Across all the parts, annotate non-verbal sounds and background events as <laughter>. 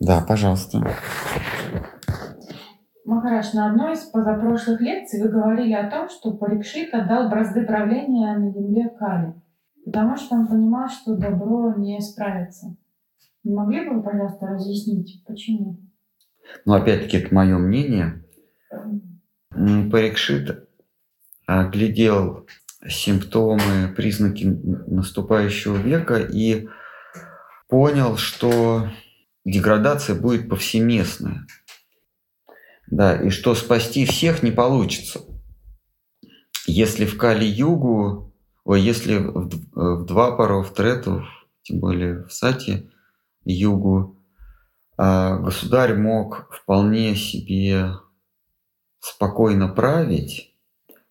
Да, пожалуйста. Махараш, на одной из позапрошлых лекций вы говорили о том, что Парикшит отдал бразды правления на земле Кали, потому что он понимал, что добро не справится. Не могли бы вы, пожалуйста, разъяснить, почему? Ну, опять-таки, это мое мнение. Парикшит глядел симптомы, признаки наступающего века и понял, что деградация будет повсеместная. Да, и что спасти всех не получится. Если в Кали-Югу, если в, в два пару, в трету, тем более в Сати Югу, а, государь мог вполне себе спокойно править,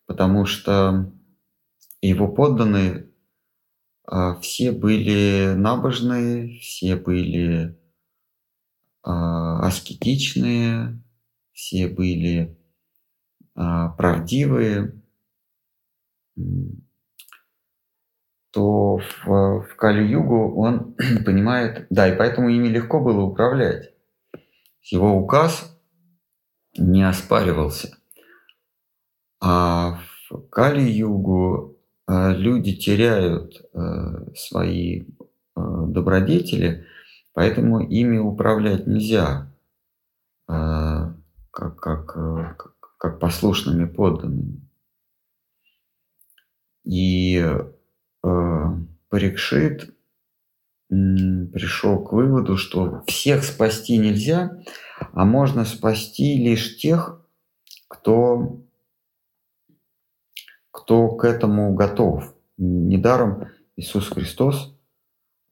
потому что его подданные а, все были набожные, все были аскетичные, все были а, правдивые, то в, в Кали-Югу он <clears throat> понимает, да, и поэтому ими легко было управлять. Его указ не оспаривался. А в Кали-Югу а, люди теряют а, свои а, добродетели, поэтому ими управлять нельзя. А, как, э, как, как послушными подданными. И э, Парикшит пришел к выводу, что всех спасти нельзя, а можно спасти лишь тех, кто, кто к этому готов. Недаром Иисус Христос,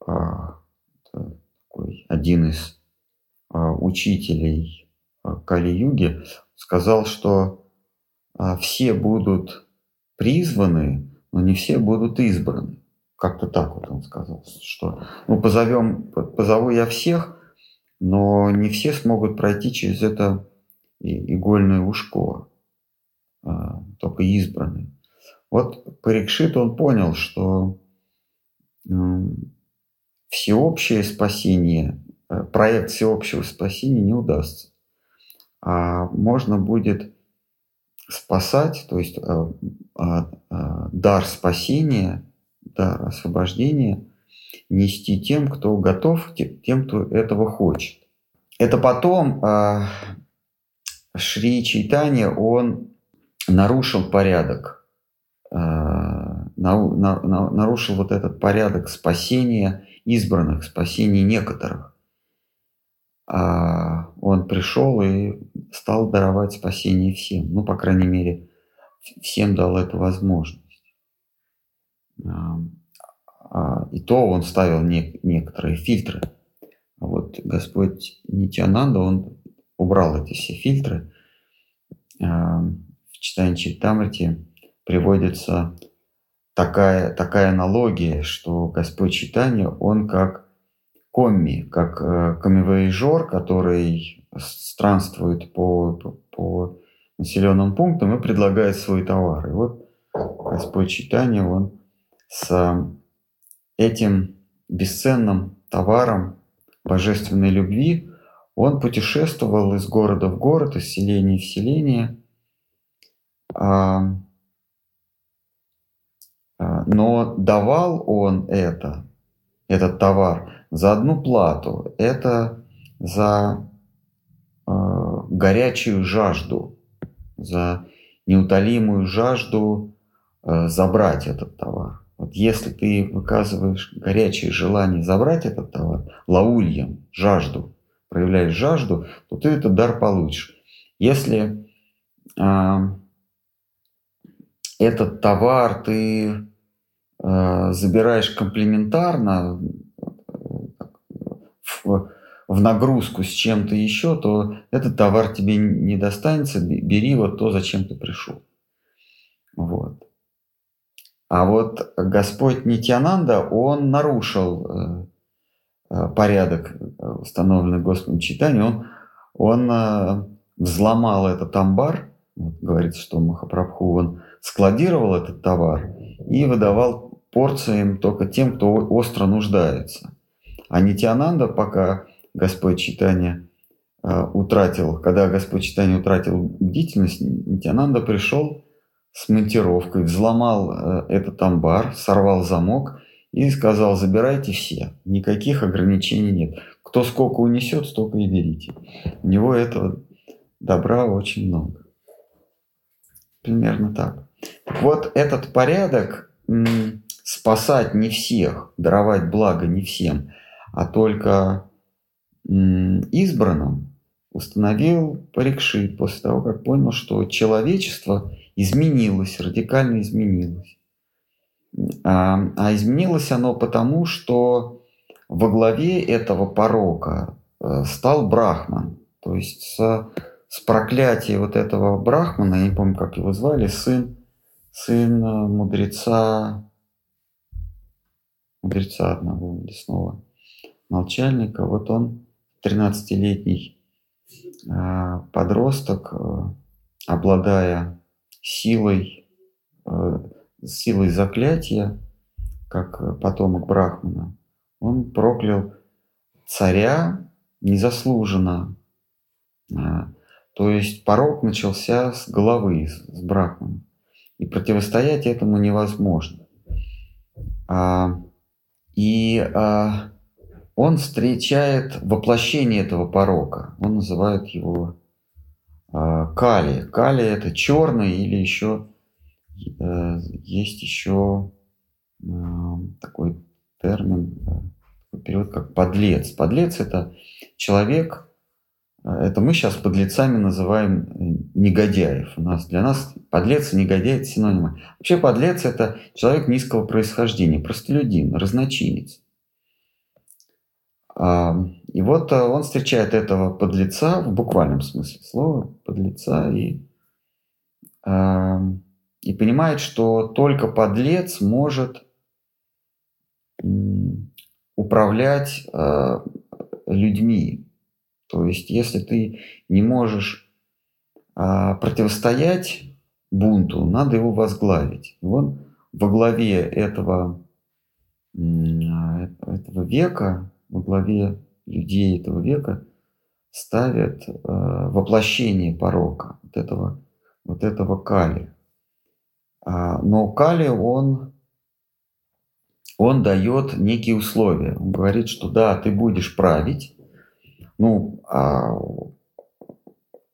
а, такой, один из а, учителей Э, Кали-юге, сказал, что а, все будут призваны, но не все будут избраны. Как-то так вот он сказал, что ну, позовем, позову я всех, но не все смогут пройти через это игольное ушко, а, только избранные. Вот Парикшит он понял, что всеобщее спасение, э, проект всеобщего спасения не удастся а можно будет спасать, то есть а, а, а, дар спасения, дар освобождения нести тем, кто готов, тем, кто этого хочет. Это потом а, Шри Чайтанья, он нарушил порядок, нарушил вот этот порядок спасения избранных, спасения некоторых. А он пришел и стал даровать спасение всем. Ну, по крайней мере, всем дал эту возможность. А, и то он ставил некоторые фильтры. А вот Господь Нитянанда, он убрал эти все фильтры. В читании Читамрити приводится такая, такая аналогия, что Господь Читания, он как комми, как э, камевояжер, который странствует по, по, по населенным пунктам и предлагает свой товар. И вот Господь Читания, он с этим бесценным товаром божественной любви, он путешествовал из города в город, из селения в селение, а, но давал он это, этот товар, за одну плату. Это за э, горячую жажду, за неутолимую жажду э, забрать этот товар. Вот если ты выказываешь горячее желание забрать этот товар, лаульем, жажду, проявляешь жажду, то ты этот дар получишь. Если э, этот товар ты забираешь комплементарно, в, в нагрузку с чем-то еще, то этот товар тебе не достанется, бери вот то, зачем ты пришел. Вот. А вот Господь Нитянанда, он нарушил э, э, порядок, э, установленный Господом читания, он, он взломал этот амбар, говорится, что Махапрабху, он складировал этот товар и выдавал порциям только тем, кто остро нуждается. А Нитянанда пока Господь читания утратил, когда Господь читания утратил бдительность, Нитянанда пришел с монтировкой, взломал этот амбар, сорвал замок и сказал, забирайте все, никаких ограничений нет. Кто сколько унесет, столько и берите. У него этого добра очень много. Примерно. Так вот, этот порядок спасать не всех, даровать благо не всем, а только избранным, установил Парикшит после того, как понял, что человечество изменилось, радикально изменилось. А, а изменилось оно потому, что во главе этого порока э, стал Брахман. То есть с, с проклятия вот этого Брахмана, я не помню, как его звали, сын, сын э, мудреца, мудреца одного лесного молчальника, вот он 13-летний э, подросток, обладая силой, силой заклятия, как потомок Брахмана, он проклял царя незаслуженно. А, то есть порог начался с головы, с Брахмана. И противостоять этому невозможно. А, и а, он встречает воплощение этого порока. Он называет его Кали. Кали это черный или еще э, есть еще такой термин, перевод как подлец. Подлец это человек, э, это мы сейчас подлецами называем э, негодяев. У нас, для нас подлец и негодяй – это синонимы. Вообще подлец – это человек низкого происхождения, простолюдин, разночинец. А, и вот э, он встречает этого подлеца в буквальном смысле слова, подлеца, и, а, и понимает, что только подлец может управлять э, людьми. То есть, если ты не можешь э, противостоять бунту, надо его возглавить. И он во главе этого, этого века, во главе людей этого века ставят э, воплощение порока, вот этого, вот этого Кали. А, но Кали, он он дает некие условия. Он говорит, что да, ты будешь править. Ну, а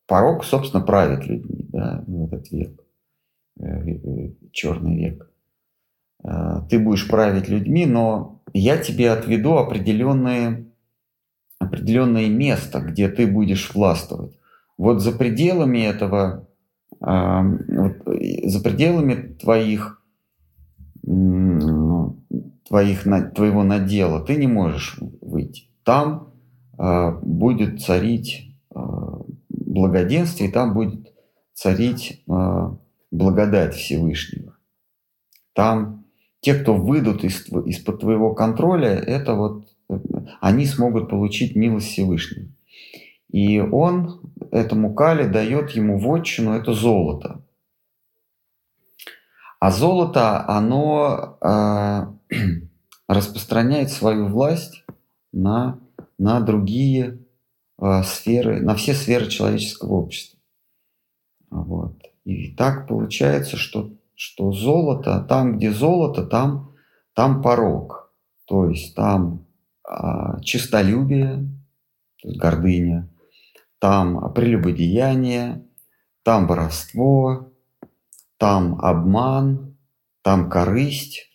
порог, собственно, правит людьми, да, в этот век, э, э, черный век. Э, ты будешь править людьми, но я тебе отведу определенное, определенное место, где ты будешь властвовать. Вот за пределами этого, вот за пределами твоих твоих, твоего надела ты не можешь выйти. Там будет царить э, благоденствие, там будет царить э, благодать Всевышнего. Там те, кто выйдут из, из-под твоего контроля, это вот они смогут получить милость Всевышнего. И он этому Кале дает ему вотчину, это золото. А золото, оно э, <clears throat> распространяет свою власть на, на другие э, сферы, на все сферы человеческого общества. Вот. И так получается, что, что золото, там, где золото, там, там порог. То есть там э, чистолюбие, то есть гордыня, там прелюбодеяние, там воровство, там обман, там корысть,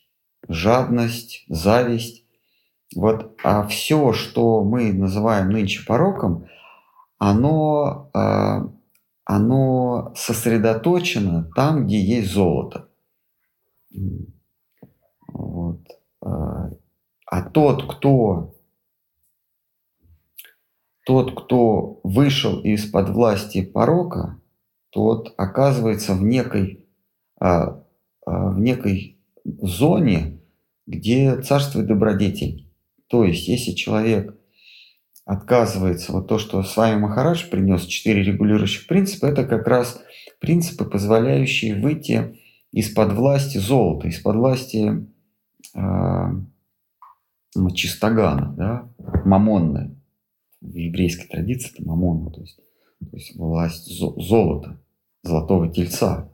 жадность, зависть. Вот, а все, что мы называем нынче пороком, оно, а, оно сосредоточено там, где есть золото. Вот. А, а тот, кто тот, кто вышел из-под власти порока, тот оказывается в некой а, в некой зоне, где царствует добродетель. То есть, если человек отказывается, вот то, что с вами Махарадж принес, четыре регулирующих принципа, это как раз принципы, позволяющие выйти из-под власти золота, из-под власти э, чистогана, да, мамонны, в еврейской традиции это мамона, то есть, то есть власть золота, золотого тельца.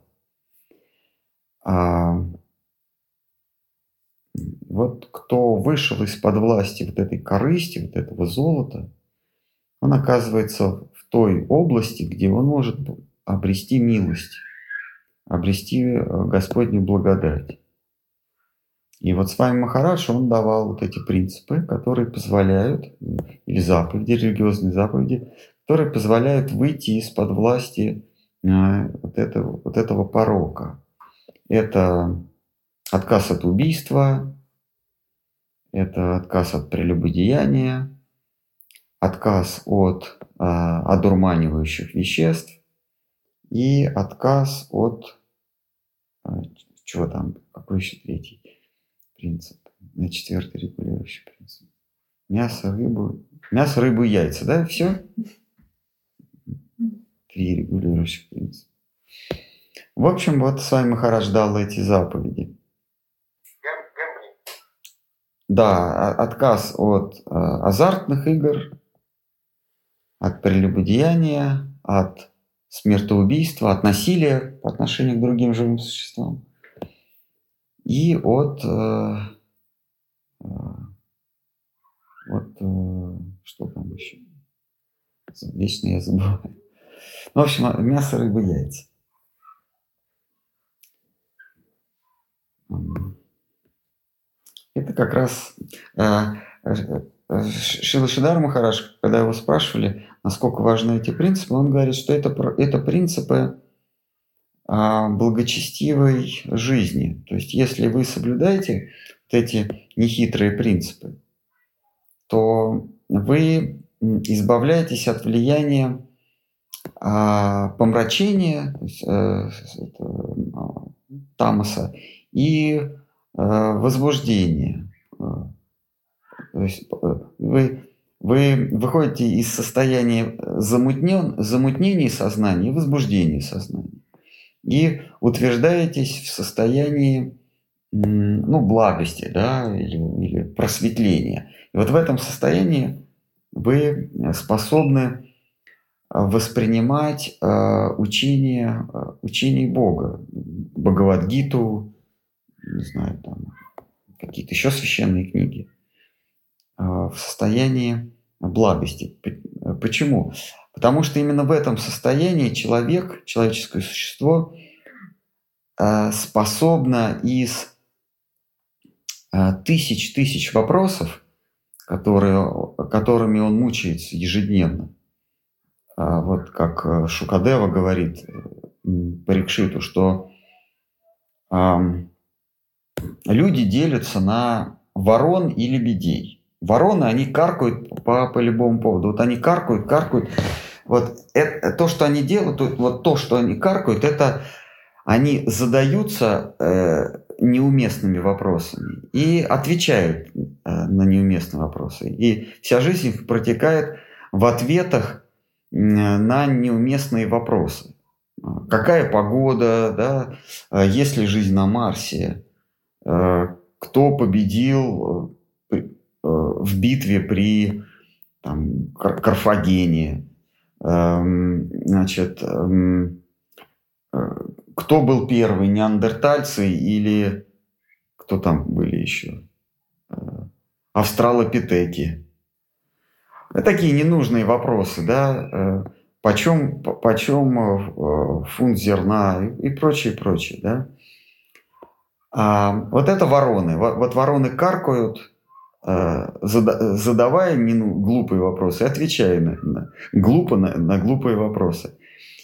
А вот кто вышел из-под власти вот этой корысти, вот этого золота, он оказывается в той области, где он может обрести милость, обрести э, Господню благодать. И вот с вами Махарадж, он давал вот эти принципы, которые позволяют, или заповеди, религиозные заповеди, которые позволяют выйти из-под власти э, вот этого, вот этого порока. Это отказ от убийства, это отказ от прелюбодеяния, отказ от э, одурманивающих веществ и отказ от... Э, чего там? Какой еще третий? принцип. На четвертый регулирующий принцип. Мясо, рыбу. Мясо, рыбу, яйца, да? Все? Три регулирующих принципа. В общем, вот с вами Махарадж дал эти заповеди. Да, отказ от э, азартных игр, от прелюбодеяния, от смертоубийства, от насилия по отношению к другим живым существам и от э, э, вот э, что там еще? Вечно я забываю. Ну, в общем, мясо, рыба, яйца. Это как раз Шила Шидар Махараш, когда его спрашивали, насколько важны эти принципы, он говорит, что это, это принципы благочестивой жизни. То есть если вы соблюдаете вот эти нехитрые принципы, то вы избавляетесь от влияния а, помрачения, есть, э, это, тамаса и э, возбуждения. То есть э, вы, вы выходите из состояния замутнен, замутнения сознания возбуждения сознания и утверждаетесь в состоянии ну, благости да, или, или просветления. И вот в этом состоянии вы способны воспринимать э, учение, э, учение Бога, Бхагавадгиту, не знаю, там какие-то еще священные книги, э, в состоянии благости. Почему? Потому что именно в этом состоянии человек, человеческое существо, э, способно из э, тысяч тысяч вопросов, которые, которыми он мучается ежедневно, а вот как Шукадева говорит Парикшиту, что люди делятся на ворон и лебедей. Вороны, они каркают по, по любому поводу. Вот они каркают, каркают. Вот это, то, что они делают, вот то, что они каркают, это они задаются э, неуместными вопросами и отвечают э, на неуместные вопросы. И вся жизнь их протекает в ответах э, на неуместные вопросы. Какая погода, да, э, есть ли жизнь на Марсе, э, кто победил Э, в битве при там, Карфагене. Эм, значит, эм, э, кто был первый, неандертальцы или кто там были еще? Э, австралопитеки. Такие ненужные вопросы, да, почем, почем фунт зерна и прочее, прочее, да. А вот это вороны. Вот вороны каркают, Э, задавая мину глупые вопросы, отвечая на, на, глупо на, на глупые вопросы.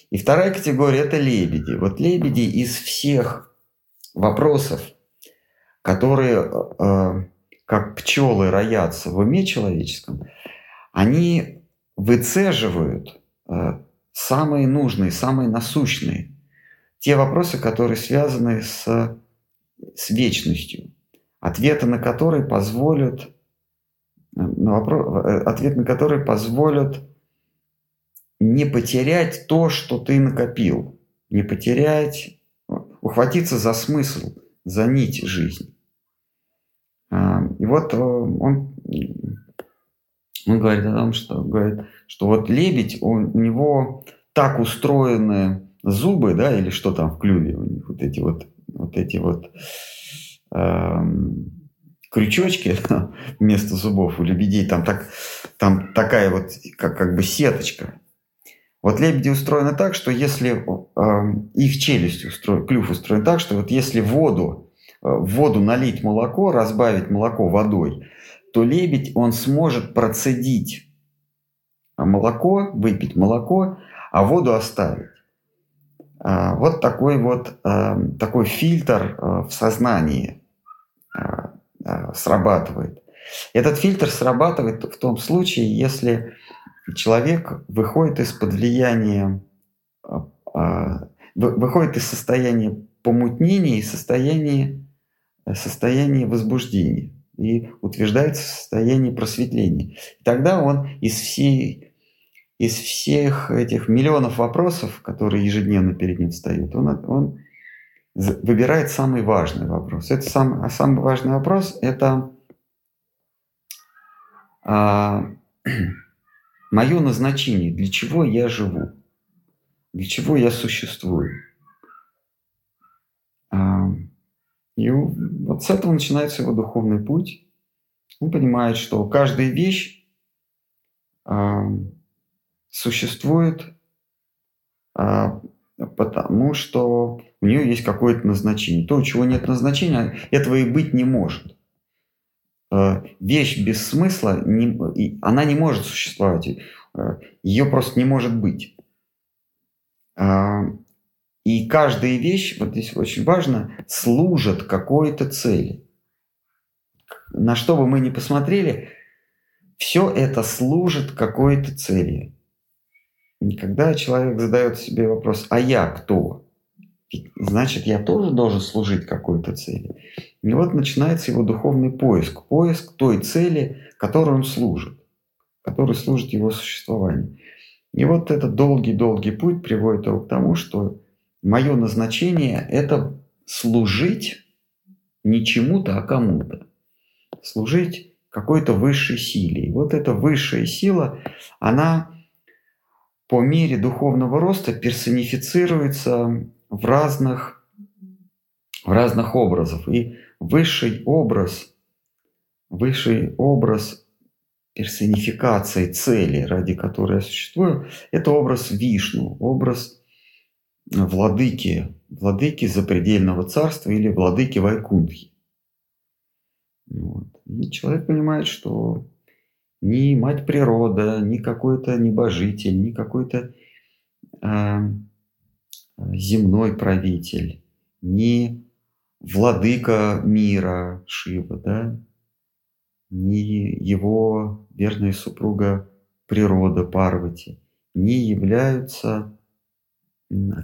И вторая категория – это лебеди. Вот лебеди из всех вопросов, которые э, как пчелы роятся в уме человеческом, они выцеживают э, самые нужные, самые насущные. Те вопросы, которые связаны с, с вечностью ответы на которые позволят, на вопрос, ответ на которые позволят не потерять то, что ты накопил, не потерять, ухватиться за смысл, за нить жизни. А, и вот э, он, он говорит о том, что, говорит, что вот лебедь, у него так устроены зубы, да, или что там в клюве у них, вот эти вот, вот эти вот эм, крючочки <laughs> вместо зубов у лебедей, там, так, там такая вот как, как бы сеточка. Вот лебеди устроены так, что если э, их челюсть устроена, клюв устроен так, что вот если воду, э, воду налить молоко, разбавить молоко водой, то лебедь, он сможет процедить молоко, выпить молоко, а воду оставить. А, вот такой вот э, такой фильтр э, в сознании э, срабатывает. Этот фильтр срабатывает в том случае, если человек выходит из-под влияния, выходит из состояния помутнения и состояния, состояния возбуждения и утверждается в состоянии просветления. Тогда он из всей из всех этих миллионов вопросов, которые ежедневно перед ним встают, он, он выбирает самый важный вопрос. Это сам, а самый важный вопрос – это а, <clears throat> мое назначение, для чего я живу, для чего я существую. А, и вот с этого начинается его духовный путь. Он понимает, что каждая вещь а, существует а, потому, что у нее есть какое-то назначение. То, чего нет назначения, этого и быть не может. А, вещь без смысла, не, она не может существовать. А, ее просто не может быть. А, и каждая вещь, вот здесь очень важно, служит какой-то цели. На что бы мы ни посмотрели, все это служит какой-то цели. Когда человек задает себе вопрос, а я кто? Значит, я тоже должен служить какой-то цели. И вот начинается его духовный поиск. Поиск той цели, которой он служит, которой служит его существование. И вот этот долгий-долгий путь приводит его к тому, что мое назначение – это служить не чему-то, а кому-то. Служить какой-то высшей силе. И вот эта высшая сила, она по мере духовного роста персонифицируется в разных, в разных образах. И высший образ, высший образ персонификации цели, ради которой я существую, это образ Вишну, образ владыки, владыки запредельного царства или владыки Вайкунтхи. Вот. И человек понимает, что ни мать природа, ни какой-то небожитель, ни какой-то э, земной правитель, ни владыка мира Шива, да, ни его верная супруга природа Парвати не являются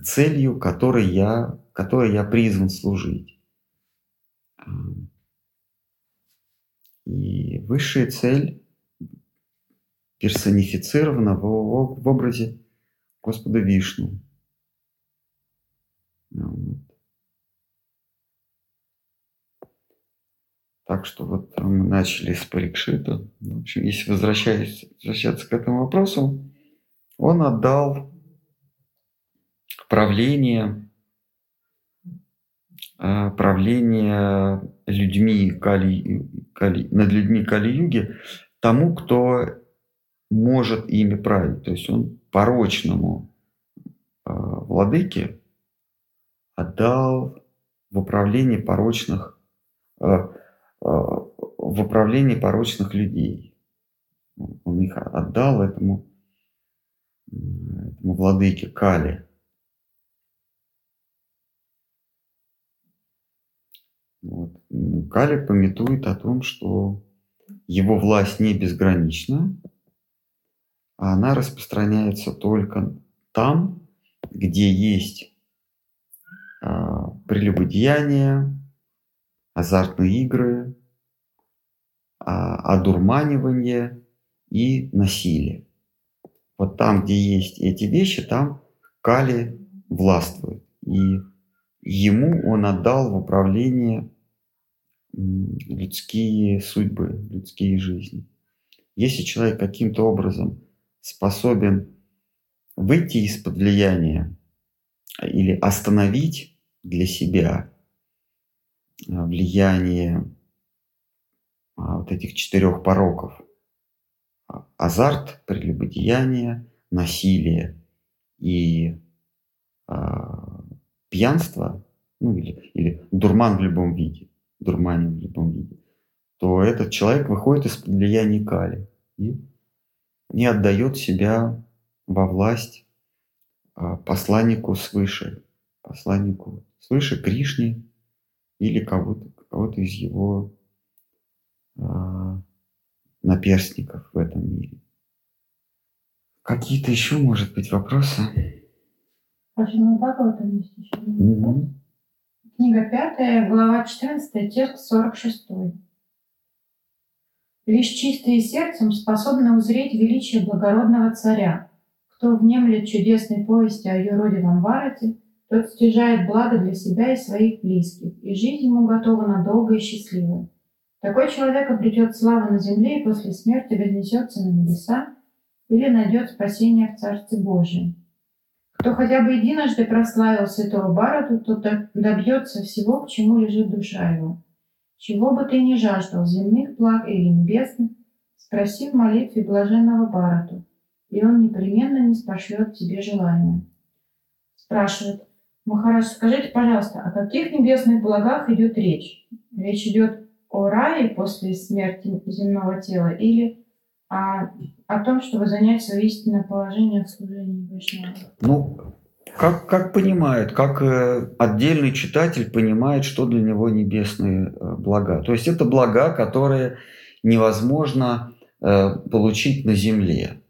целью, которой я, которой я призван служить. И высшая цель персонифицирована в, образе Господа Вишну. Вот. Так что вот мы начали с Парикшита. В общем, если возвращаться к этому вопросу, он отдал правление, э, правление людьми Кали, Кали, над людьми Кали-юги тому, кто может ими править. То есть он порочному э, владыке отдал в управление порочных э, э, в управление порочных людей. Он их отдал этому, этому владыке Кали. Вот. Кали пометует о том, что его власть не безгранична, а она распространяется только там, где есть а, прелюбодеяние, азартные игры, а, одурманивание и насилие. Вот там, где есть эти вещи, там Кали властвует. И ему он отдал в управление людские судьбы, людские жизни. если человек каким-то образом способен выйти из-под влияния или остановить для себя а, влияние а, вот этих четырех пороков. Азарт, прелюбодеяние, насилие и э, пьянство, ну или, или дурман в любом виде, дурмане в любом виде, то этот человек выходит из-под влияния кали и не отдает себя во власть э, посланнику свыше, посланнику свыше Кришне или кого-то кого из его э, наперстников в этом мире. Какие-то еще, может быть, вопросы? Почему Бхагаватам есть еще? Mm-hmm. Книга пятая, глава 14, текст 46. Лишь чистые сердцем способны узреть величие благородного царя. Кто внемлет чудесной повести о юродивом Варате, тот стяжает благо для себя и своих близких, и жизнь ему готова надолго и счастливо. Такой человек обретет славу на земле и после смерти вознесется на небеса или найдет спасение в Царстве Божьем. Кто хотя бы единожды прославил святого Барату, тот добьется всего, к чему лежит душа его. Чего бы ты ни жаждал, земных благ или небесных, спроси в молитве блаженного Барату, и он непременно не спошлет тебе желание. Спрашивает, Махарадж, скажите, пожалуйста, о каких небесных благах идет речь? Речь идет о рае после смерти земного тела или о о том, чтобы занять свое истинное положение в служении Вайшнава? Ну, как, как понимает, как э, отдельный читатель понимает, что для него небесные э, блага. То есть это блага, которые невозможно э, получить на земле.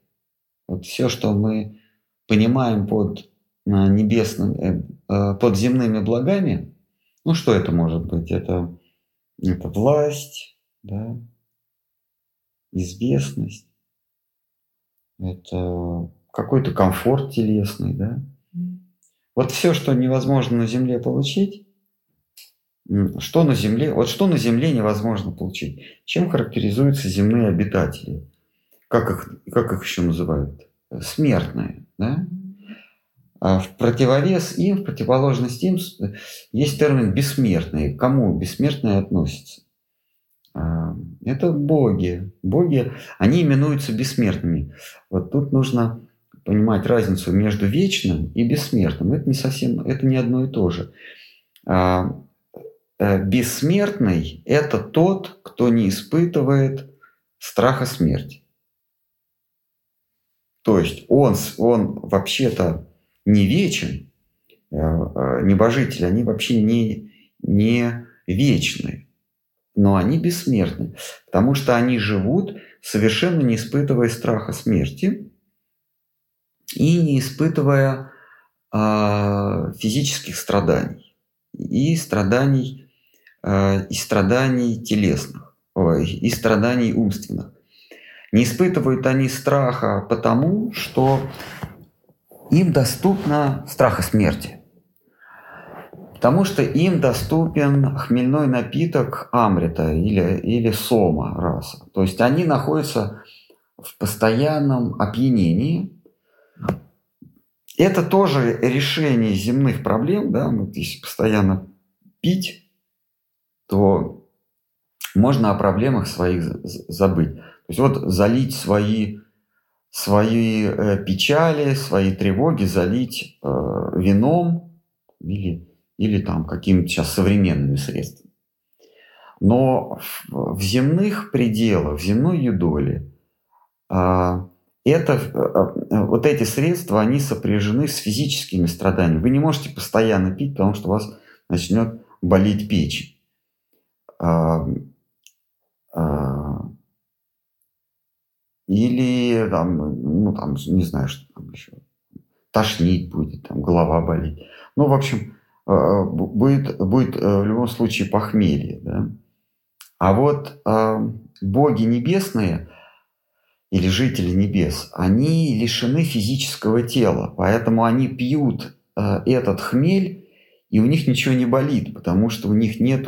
Вот все, что мы понимаем под небесным, под земными благами, ну что это может быть? Это, это власть, да, известность, это какой-то комфорт телесный, да. Вот все, что невозможно на Земле получить, что на Земле, вот что на Земле невозможно получить? Чем характеризуются земные обитатели? Как их, как их еще называют? Смертные, да? А в противовес им, в противоположность им есть термин бессмертные. Кому бессмертные относятся? А, это боги. Боги, они именуются бессмертными. Вот тут нужно понимать разницу между вечным и бессмертным. Это не совсем, это не одно и то же. А, э, бессмертный – это тот, кто не испытывает страха смерти. То есть он, он вообще-то не вечен, э, э, небожители, они вообще не, не вечные но они бессмертны, потому что они живут, совершенно не испытывая страха смерти и не испытывая э, физических страданий и страданий э, и страданий телесных ой, и страданий умственных. Не испытывают они страха потому, что им доступна страха смерти. Потому что им доступен хмельной напиток амрита или, или сома раса. То есть они находятся в постоянном опьянении. Это тоже решение земных проблем. Да? Вот если постоянно пить, то можно о проблемах своих забыть. То есть вот залить свои, свои э, печали, свои тревоги, залить э, вином или или там какими-то сейчас современными средствами. Но в земных пределах, в земной юдоле а, это, а, а, вот эти средства, они сопряжены с физическими страданиями. Вы не можете постоянно пить, потому что у вас начнет болеть печень. Или там, ну там, не знаю, что там еще, тошнить будет, там голова болеть. Ну, в общем, Э, будет, будет э, в любом случае похмелье. Да? А вот э, боги небесные или жители небес, они лишены физического тела, поэтому они пьют этот хмель, и у них ничего не болит, потому что у них нет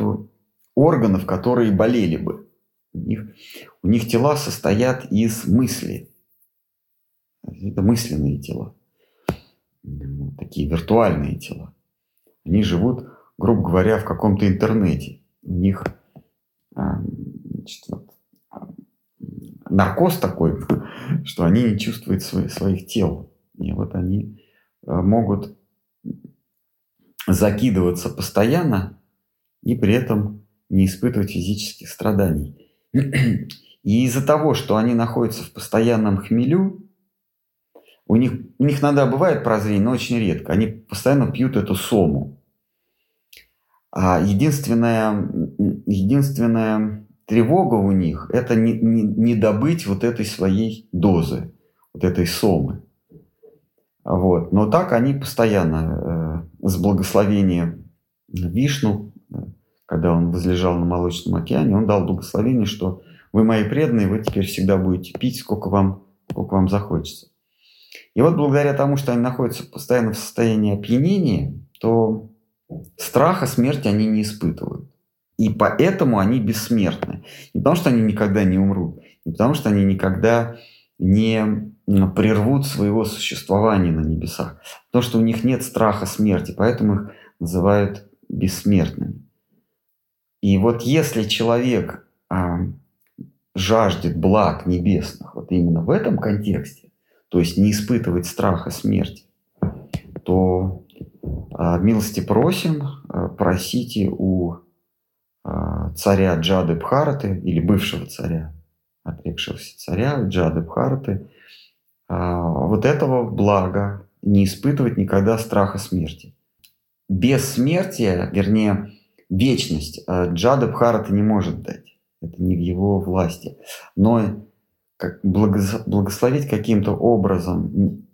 органов, которые болели бы. У них, у них тела состоят из мысли. Это мысленные тела. Такие виртуальные тела. Они живут, грубо говоря, в каком-то интернете. У них а, значит, наркоз такой, что они не чувствуют свои, своих тел. И вот они а, могут закидываться постоянно и при этом не испытывать физических страданий. И из-за того, что они находятся в постоянном хмелю, у них, у них иногда бывает прозрение, но очень редко. Они постоянно пьют эту сому. А единственная, единственная тревога у них – это не, не, не добыть вот этой своей дозы, вот этой сомы. Вот. Но так они постоянно э, с благословения Вишну, когда он возлежал на Молочном океане, он дал благословение, что вы мои преданные, вы теперь всегда будете пить, сколько вам, сколько вам захочется. И вот благодаря тому, что они находятся постоянно в состоянии опьянения, то страха смерти они не испытывают. И поэтому они бессмертны. Не потому, что они никогда не умрут, не потому, что они никогда не прервут своего существования на небесах. Потому что у них нет страха смерти, поэтому их называют бессмертными. И вот если человек а, жаждет благ небесных, вот именно в этом контексте, то есть не испытывать страха смерти, то а, милости просим, а, просите у царя Джады Бхараты или бывшего царя, отрекшегося царя Джады Бхараты, вот этого блага не испытывать никогда страха смерти. Бессмертие, вернее, вечность Джада Бхарата не может дать. Это не в его власти. Но как благословить каким-то образом,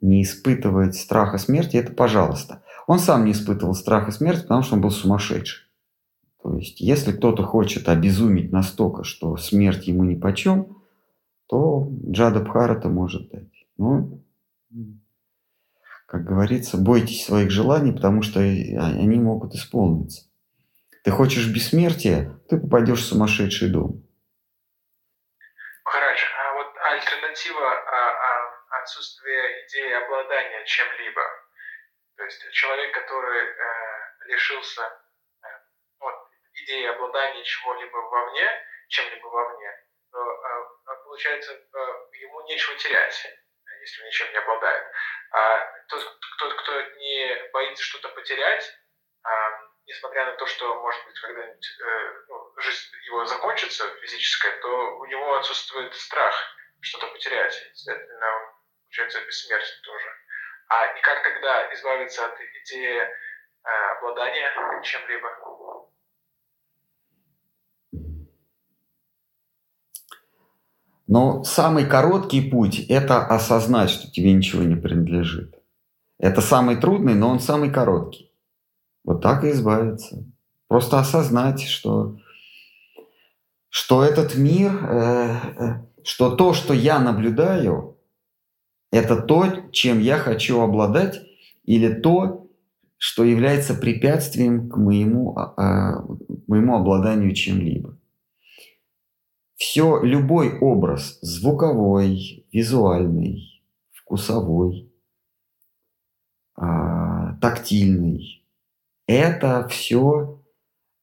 не испытывать страха смерти, это пожалуйста. Он сам не испытывал страха смерти, потому что он был сумасшедший. То есть, если кто-то хочет обезумить настолько, что смерть ему ни почем, то Джада Бхарата может дать. Ну, как говорится, бойтесь своих желаний, потому что они могут исполниться. Ты хочешь бессмертия, ты попадешь в сумасшедший дом. Хорошо. А вот альтернатива а, а, отсутствия идеи обладания чем-либо. То есть человек, который э, лишился идеи обладания чего-либо вовне, чем-либо вовне, то э, получается э, ему нечего терять, если он ничем не обладает. А тот, тот кто не боится что-то потерять, несмотря на то, что, может быть, когда-нибудь э, ну, жизнь его закончится физическая, то у него отсутствует страх что-то потерять. Следовательно, получается, бессмертен тоже. А и как тогда избавиться от идеи э, обладания чем-либо? Но самый короткий путь – это осознать, что тебе ничего не принадлежит. Это самый трудный, но он самый короткий. Вот так и избавиться. Просто осознать, что, что этот мир, э, э, что то, что я наблюдаю, это то, чем я хочу обладать, или то, что является препятствием к моему, э, моему обладанию чем-либо. Все, любой образ, звуковой, визуальный, вкусовой, э, тактильный, это все,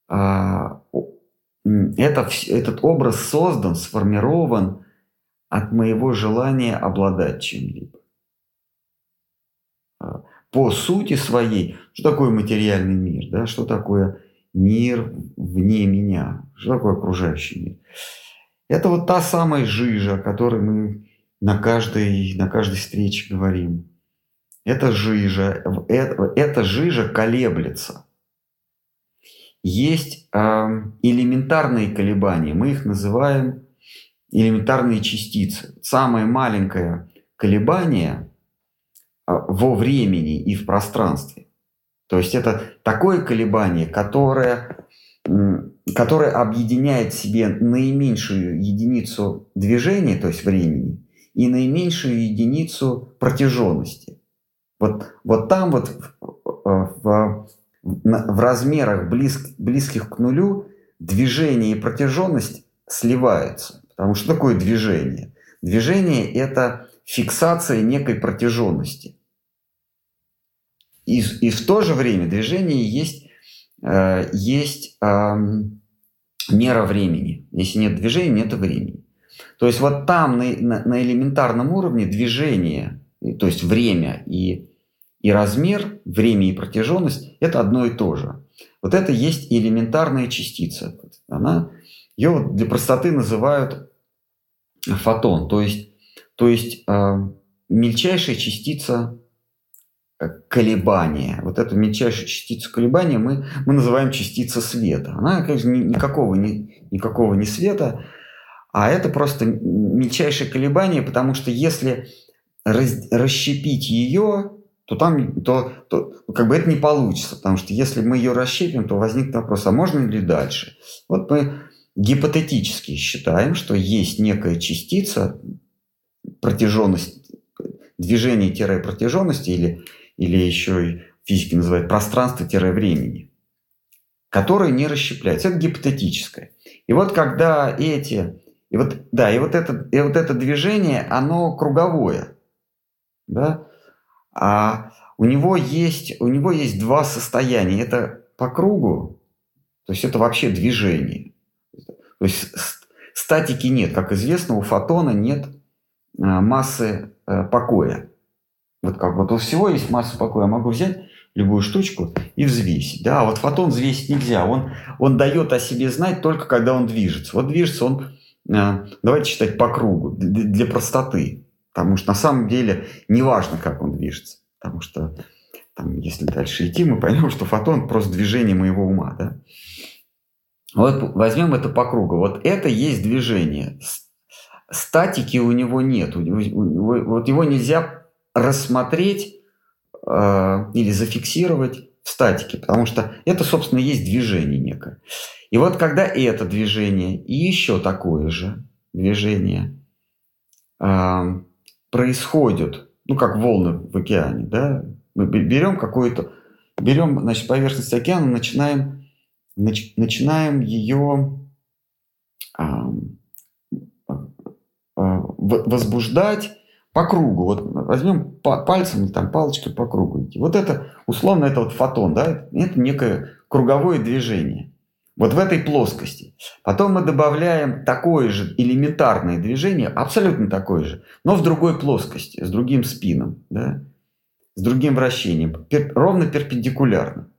а, это, этот образ создан, сформирован от моего желания обладать чем-либо. А, по сути своей, что такое материальный мир, да, что такое мир вне меня, что такое окружающий мир. Это вот та самая жижа, о которой мы на каждой, на каждой встрече говорим. Эта жижа, это, эта жижа колеблется. Есть э, элементарные колебания, мы их называем элементарные частицы. Самое маленькое колебание э, во времени и в пространстве. То есть это такое колебание, которое, которое объединяет в себе наименьшую единицу движения, то есть времени, и наименьшую единицу протяженности. Вот, вот там вот в, в, в размерах близ, близких к нулю движение и протяженность сливаются. Потому что такое движение? Движение – это фиксация некой протяженности. И, и в то же время движение есть, э, есть мера времени. Если нет движения, нет времени. То есть вот там на, на, элементарном уровне движение, то есть время и, и размер, время и протяженность – это одно и то же. Вот это есть элементарная частица. Она, ее для простоты называют фотон, то есть, то есть э, мельчайшая частица колебания. Вот эту мельчайшую частицу колебания мы, мы называем частица света. Она, конечно, никакого, ни, никакого не света, а это просто мельчайшее колебание, потому что если раз, расщепить ее, то там то, то как бы это не получится, потому что если мы ее расщепим, то возникнет вопрос, а можно ли дальше? Вот мы гипотетически считаем, что есть некая частица, протяженность, движение-протяженности или, или еще и физики называют пространство-времени, которое не расщепляется. Это гипотетическое. И вот когда эти, и вот, да, и вот это, и вот это движение, оно круговое, да, а у него есть, у него есть два состояния. Это по кругу, то есть это вообще движение. То есть статики нет. Как известно, у фотона нет а, массы э, покоя. Вот как вот у всего есть масса покоя. Я могу взять любую штучку и взвесить. Да, а вот фотон взвесить нельзя. Он, он дает о себе знать только когда он движется. Вот движется он, э, давайте считать по кругу, для простоты. Потому что на самом деле не важно, как он движется. Потому что там, если дальше идти, мы поймем, что фотон просто движение моего ума. Да? Вот возьмем это по кругу. Вот это есть движение. Статики у него нет. У него, вот его нельзя рассмотреть э, или зафиксировать в статике, потому что это, собственно, есть движение некое. И вот когда это движение и еще такое же движение э, происходит, ну, как волны в океане, да, мы берем какую-то, берем, значит, поверхность океана, начинаем нач, начинаем ее а, возбуждать по кругу. Вот возьмем пальцем там палочкой по кругу идти. Вот это, условно, это вот фотон, да, это некое круговое движение. Вот в этой плоскости. Потом мы добавляем такое же элементарное движение, абсолютно такое же, но в другой плоскости, с другим спином, да, с другим вращением, пер, ровно перпендикулярно.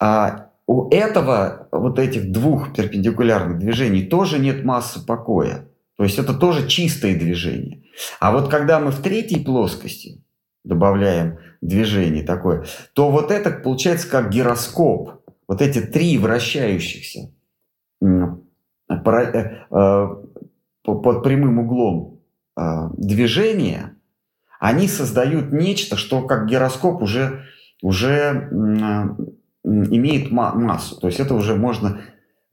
А у этого, вот этих двух перпендикулярных движений тоже нет массы покоя. То есть это тоже чистое движение. А вот когда мы в третьей плоскости добавляем движение такое, то вот это получается как гироскоп. Вот эти три вращающихся э, э, под прямым углом э, движения, они создают нечто, что как гироскоп уже, уже имеет массу. То есть это уже можно...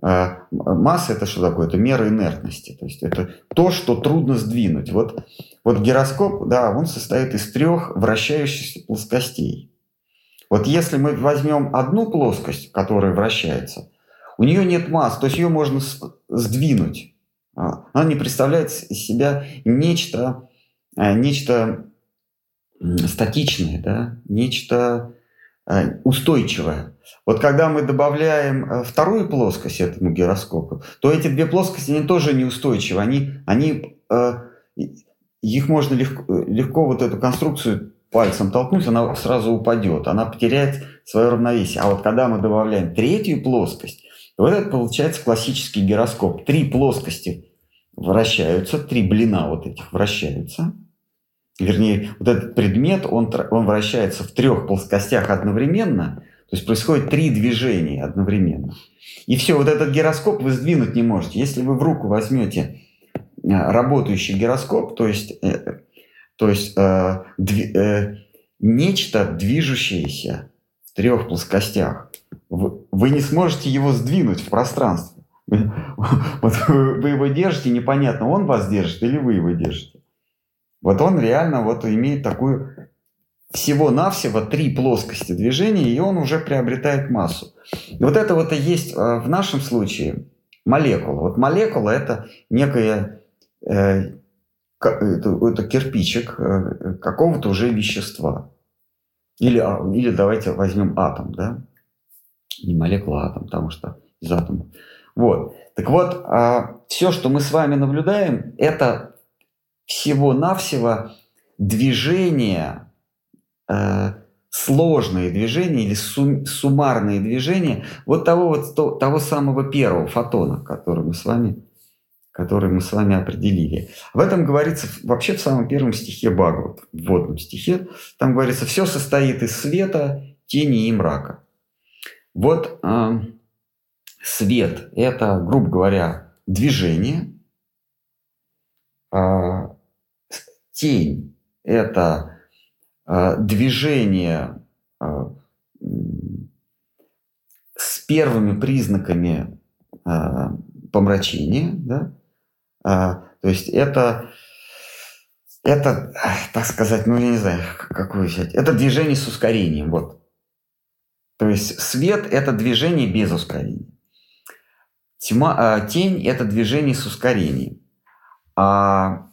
Э, масса это что такое? Это мера инертности. То есть это то, что трудно сдвинуть. Вот, вот гироскоп, да, он состоит из трех вращающихся плоскостей. Вот если мы возьмем одну плоскость, которая вращается, у нее нет масс, то есть ее можно сдвинуть. А, она не представляет из себя нечто, э, нечто статичное, да? нечто Э, устойчивая. Вот когда мы добавляем э, вторую плоскость этому гироскопу, то эти две плоскости, они тоже неустойчивы. Они, они, э, их можно легко, легко вот эту конструкцию пальцем толкнуть, она сразу упадет, она потеряет свое равновесие. А вот когда мы добавляем третью плоскость, вот это получается классический гироскоп. Три плоскости вращаются, три блина вот этих вращаются – вернее, вот этот предмет, он, он вращается в трех плоскостях одновременно, то есть происходит три движения одновременно. И все, вот этот гироскоп вы сдвинуть не можете. Если вы в руку возьмете э, работающий гироскоп, то есть, э, то есть э, дви, э, нечто движущееся в трех плоскостях, вы, вы не сможете его сдвинуть в пространстве. <laughs> Вот вы его держите, непонятно, он вас держит или вы его держите. Вот он реально вот имеет такую всего-навсего три плоскости движения, и он уже приобретает массу. И вот это вот и есть э, в нашем случае молекула. Вот молекула – это некая э, это, это кирпичик э, какого-то уже вещества. Или, а, или давайте возьмем атом, да? Не молекула, а атом, потому что из атома. Вот. Так вот, а, все, что мы с вами наблюдаем, это всего-навсего движение, э, сложные движения или сум, суммарные движения вот того вот того самого первого фотона, который мы с вами который мы с вами определили. В этом говорится вообще в самом первом стихе Бхагават, в вводном стихе. Там говорится, все состоит из света, тени и мрака. Вот э, свет – это, грубо говоря, движение. Э, тень – это движение э, с первыми признаками э, помрачения, да? То есть это, это, так сказать, ну я не знаю, какую взять. Это движение с ускорением, вот. То есть свет – это движение без ускорения. Тьма, тень – это движение с ускорением. А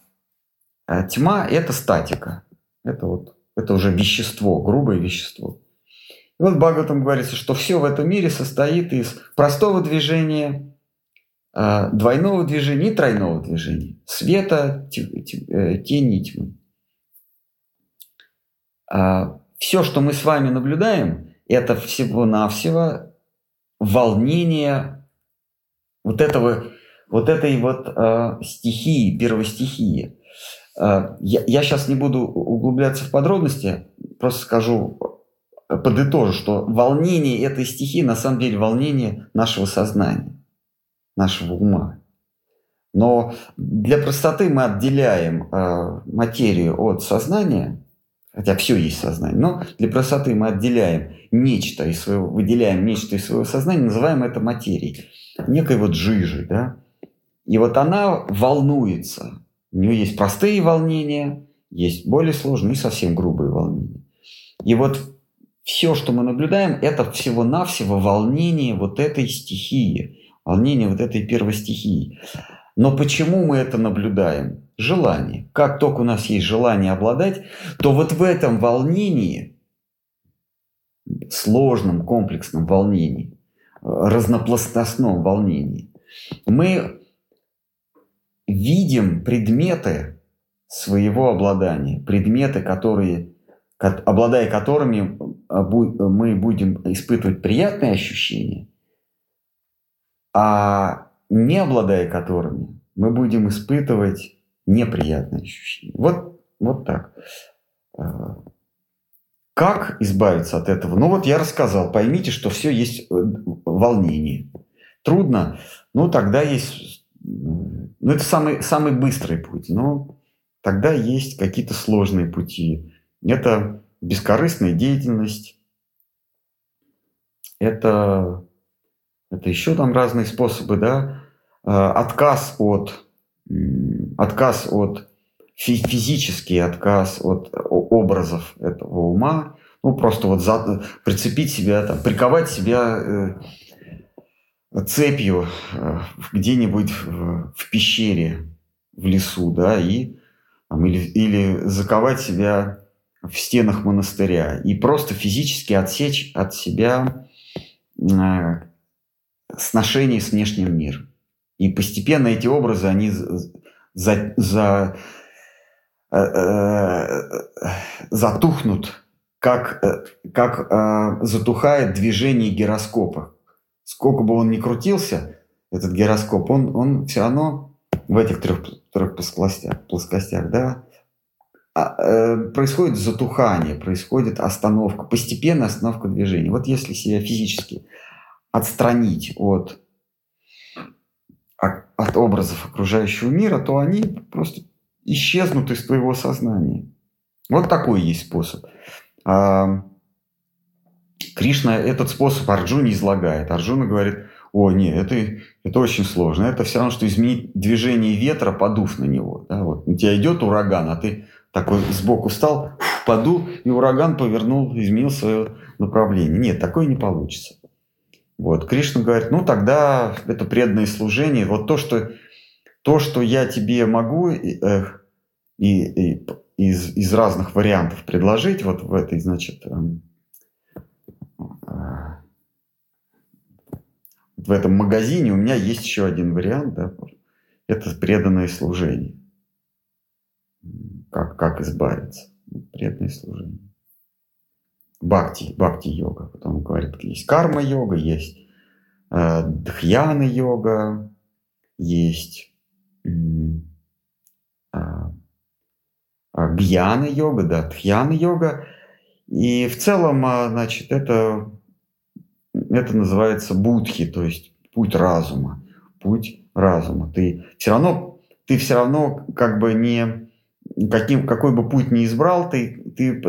тьма – это статика. Это вот это уже вещество, грубое вещество. И вот Бхагаватам говорится, что все в этом мире состоит из простого движения, а, двойного движения и тройного движения. Света, э, тени тьмы. А, Все, что мы с вами наблюдаем, это всего-навсего волнение вот этого, вот этой вот э, стихии, первостихии. Э, я, я сейчас не буду углубляться в подробности, просто скажу, подытожу, что волнение этой стихии на самом деле волнение нашего сознания нашего ума. Но для простоты мы отделяем э, материю от сознания, хотя все есть сознание, но для простоты мы отделяем нечто из своего, выделяем нечто из своего сознания, называем это материей, некой вот жижей, да. И вот она волнуется. У нее есть простые волнения, есть более сложные и совсем грубые волнения. И вот все, что мы наблюдаем, это всего-навсего волнение вот этой стихии – волнение вот этой первой стихии. Но почему мы это наблюдаем? Желание. Как только у нас есть желание обладать, то вот в этом волнении, сложном, комплексном волнении, разнопластностном волнении, мы видим предметы своего обладания, предметы, которые, обладая которыми а, мы будем испытывать приятные ощущения, а не обладая которыми, мы будем испытывать неприятные ощущения. Вот, вот так. А, как избавиться от этого? Ну вот я рассказал, поймите, что все есть э, волнение. Трудно, ну тогда есть, ну это самый, самый быстрый путь, но тогда есть какие-то сложные пути. Это бескорыстная деятельность, это это еще там разные способы, да, э, отказ от, отказ от физический отказ от образов этого ума, ну просто вот за, прицепить себя, там, приковать себя э, цепью э, где-нибудь в, пещере, в лесу, да, и или, или заковать себя в стенах монастыря и просто физически отсечь от себя сношений с внешним миром. И постепенно эти образы, они за, за, э, э, затухнут, как, э, как э, затухает движение гироскопа. Сколько бы он ни крутился, этот гироскоп, он, он все равно в этих трех, трех плоскостях, плоскостях да, а, э, происходит затухание, происходит остановка, постепенная остановка движения. Вот если себя физически отстранить от, от образов окружающего мира, то они просто исчезнут из твоего сознания. Вот такой есть способ. А, Кришна этот способ Арджуне излагает. Арджуна говорит, о, нет, это, это очень сложно. Это все равно, что изменить движение ветра, подув на него. Да, вот. У тебя идет ураган, а ты такой сбоку встал, подул, и ураган повернул, изменил свое направление. Нет, такое не получится. Вот, Кришна говорит, ну тогда это преданное служение. Вот то, что, то, что я тебе могу э, и, и, из, из разных вариантов предложить, вот в этой, значит, эм, э, в этом магазине у меня есть еще один вариант, да, это преданное служение. Как, как избавиться? Преданное служение. Бхакти, бхакти-йога. Потом говорит, есть карма-йога, есть э, дхьяна-йога, есть э, гьяна-йога, да, дхьяна-йога. И в целом, а, значит, это, это называется будхи, то есть путь разума. Путь разума. Ты все равно, ты все равно как бы не, каким, какой бы путь ни избрал, ты, ты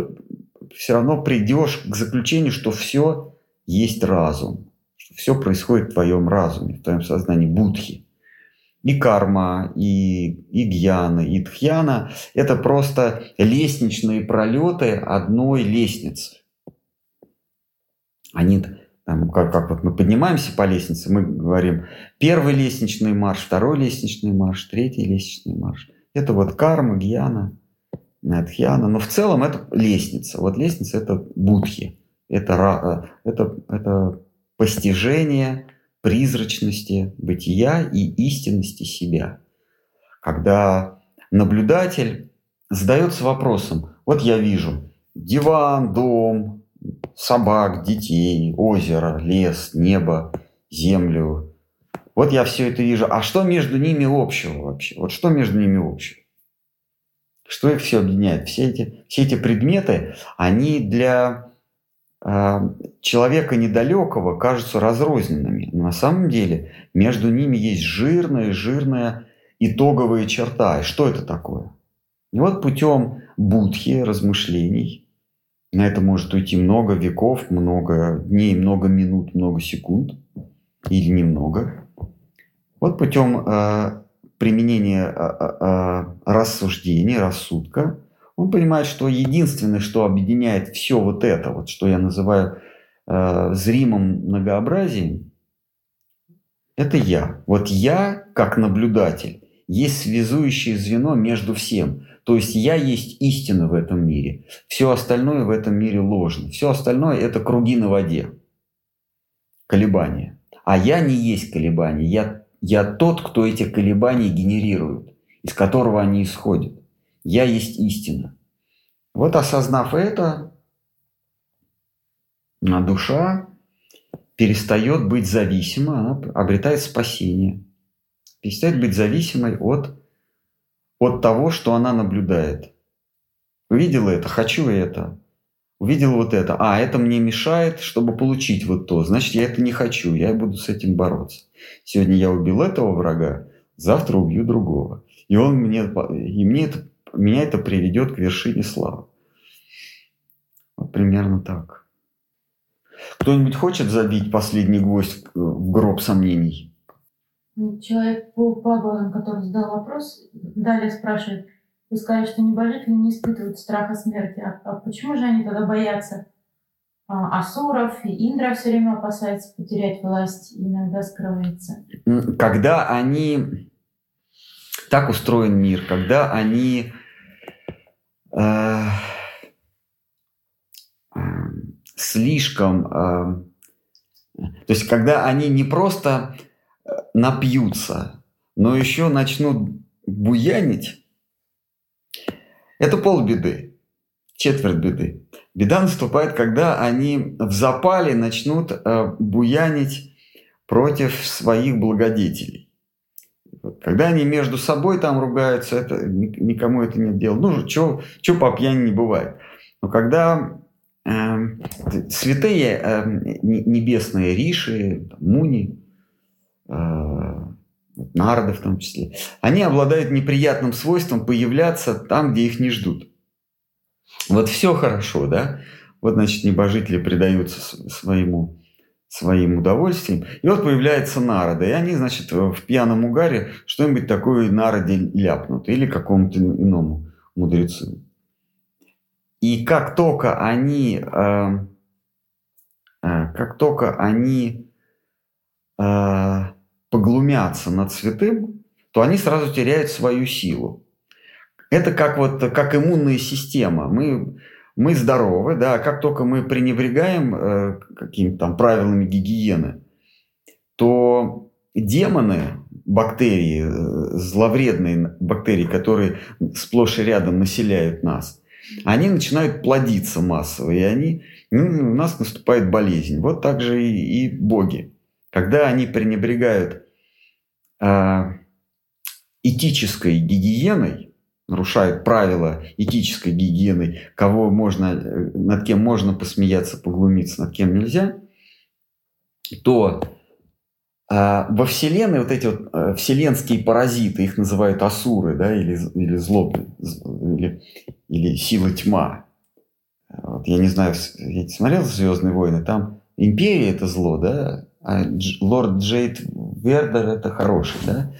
все равно придешь к заключению, что все есть разум. Что все происходит в твоем разуме, в твоем сознании будхи. И карма, и, и гьяна, и тхьяна – это просто лестничные пролеты одной лестницы. Они там, как, как вот мы поднимаемся по лестнице, мы говорим первый лестничный марш, второй лестничный марш, третий лестничный марш. Это вот карма, гьяна, дхьяна. Но в целом это лестница. Вот лестница – это будхи. Это, э, это, это постижение призрачности бытия и истинности себя. Когда наблюдатель задается вопросом, вот я вижу диван, дом, собак, детей, озеро, лес, небо, землю. Вот я все это вижу. А что между ними общего вообще? Вот что между ними общего? Что их все объединяет? Все эти, все эти предметы, они для э, человека недалекого кажутся разрозненными. Но на самом деле между ними есть жирная, жирная итоговая черта. И что это такое? И вот путем будхи, размышлений, на это может уйти много веков, много дней, много минут, много секунд или немного. Вот путем э, применения э, э, рассуждения, рассудка, он понимает, что единственное, что объединяет все вот это, вот что я называю э, зримым многообразием, это я. Вот я, как наблюдатель, есть связующее звено между всем. То есть я есть истина в этом мире. Все остальное в этом мире ложно. Все остальное – это круги на воде. Колебания. А я не есть колебания. Я, я тот, кто эти колебания генерирует, из которого они исходят. Я есть истина. Вот осознав это, душа перестает быть зависимой, она обретает спасение. Перестает быть зависимой от от того, что она наблюдает. Увидела это, хочу это. Увидела вот это. А, это мне мешает, чтобы получить вот то. Значит, я это не хочу, я буду с этим бороться. Сегодня я убил этого врага, завтра убью другого. И он мне, и мне это, меня это приведет к вершине славы. Вот примерно так. Кто-нибудь хочет забить последний гвоздь в гроб сомнений? Ну, человек по Павловым, который задал вопрос, далее спрашивает, вы сказали, что небожители не испытывают страха смерти. А, а почему же они тогда боятся а, Асуров и Индра все время опасается потерять власть и иногда скрывается? Когда они... Так устроен мир, когда они... Э, э, слишком... Э, то есть, когда они не просто напьются, но еще начнут буянить, это полбеды, четверть беды. Беда наступает, когда они в запале начнут э, буянить против своих благодетелей. Когда они между собой там ругаются, это никому это не дело. Ну, что по пьяни не бывает. Но когда э, святые э, небесные риши, муни, Э, народы в том числе, они обладают неприятным свойством появляться там, где их не ждут. Вот все хорошо, да? Вот, значит, небожители предаются своему, своим удовольствием. И вот появляется народа. И они, значит, в пьяном угаре что-нибудь такое народе ляпнут. Или какому-то иному мудрецу. И как только они, э, э, как только они э, поглумятся над святым, то они сразу теряют свою силу. Это как вот как иммунная система. Мы, мы здоровы, да, как только мы пренебрегаем э, какими-то там правилами гигиены, то демоны, бактерии, э, зловредные бактерии, которые сплошь и рядом населяют нас, они начинают плодиться массово, и они, ну, у нас наступает болезнь. Вот так же и, и боги. Когда они пренебрегают этической гигиеной, нарушают правила этической гигиены, кого можно, э, над кем можно посмеяться, поглумиться, над кем нельзя, то а во Вселенной вот эти вот э, вселенские паразиты, их называют асуры, да, или, или злобы, или, или сила тьма. Вот я не знаю, я смотрел «Звездные войны», там империя – это зло, да, а лорд Джейд Вердер – это хороший, да.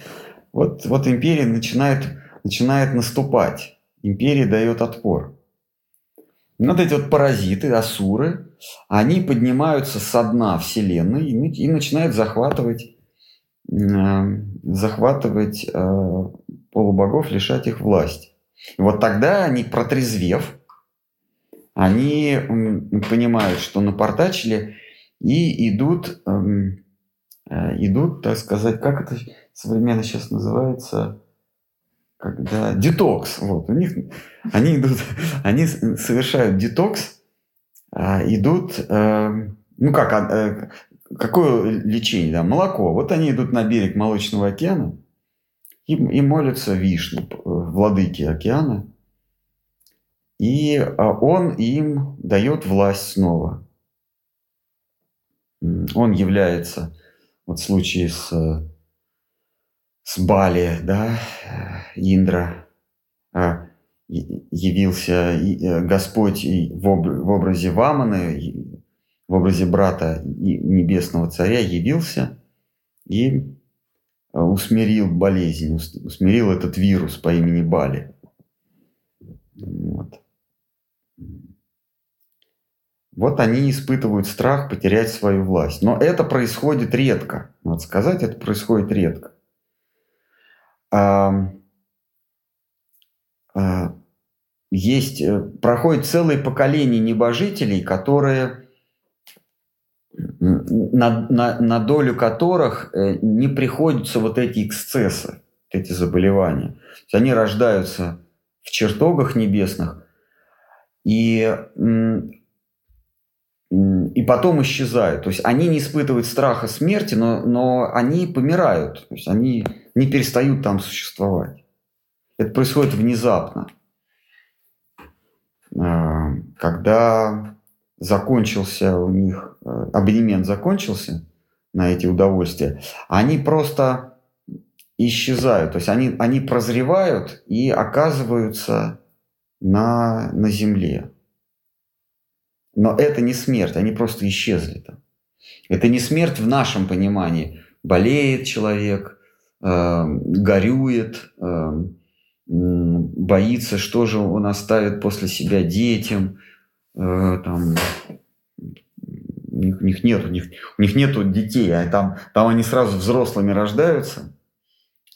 Вот, вот империя начинает, начинает наступать, империя дает отпор. Вот эти вот паразиты, асуры, они поднимаются со дна Вселенной и, начинают захватывать, э, захватывать э, полубогов, лишать их власти. И вот тогда они, протрезвев, они понимают, что напортачили и идут, эм, э, идут, так сказать, как это современно сейчас называется, когда детокс, вот, у них, они идут, <laughs> они совершают детокс, а, идут, э, ну как, а, э, какое лечение, да, молоко, вот они идут на берег Молочного океана и, и молятся Вишну, владыке океана, и а, он им дает власть снова. Он является, вот в случае с с Бали, да, Индра, а, явился э, Господь в образе Ваманы, в образе брата небесного царя явился и э, усмирил болезнь, усмирил этот вирус по имени Бали. Вот. Вот они испытывают страх потерять свою власть. Но это происходит редко. Надо сказать, это происходит редко. А, есть, э, проходит целое поколение небожителей, которые на, на, на долю которых э, не приходятся вот эти эксцессы, эти заболевания. Они рождаются в чертогах небесных и, и потом исчезают. То есть они не испытывают страха смерти, но, но они помирают. То есть они не перестают там существовать. Это происходит внезапно. А, когда закончился у них, э, абонемент закончился на эти удовольствия, они просто исчезают. То есть они, они прозревают и оказываются на, на земле. Но это не смерть, они просто исчезли там. Это не смерть в нашем понимании. Болеет человек, э, горюет, э, боится, что же он оставит после себя детям. Э, там, у них, у них нет, у них, у них нету детей, а там, там они сразу взрослыми рождаются.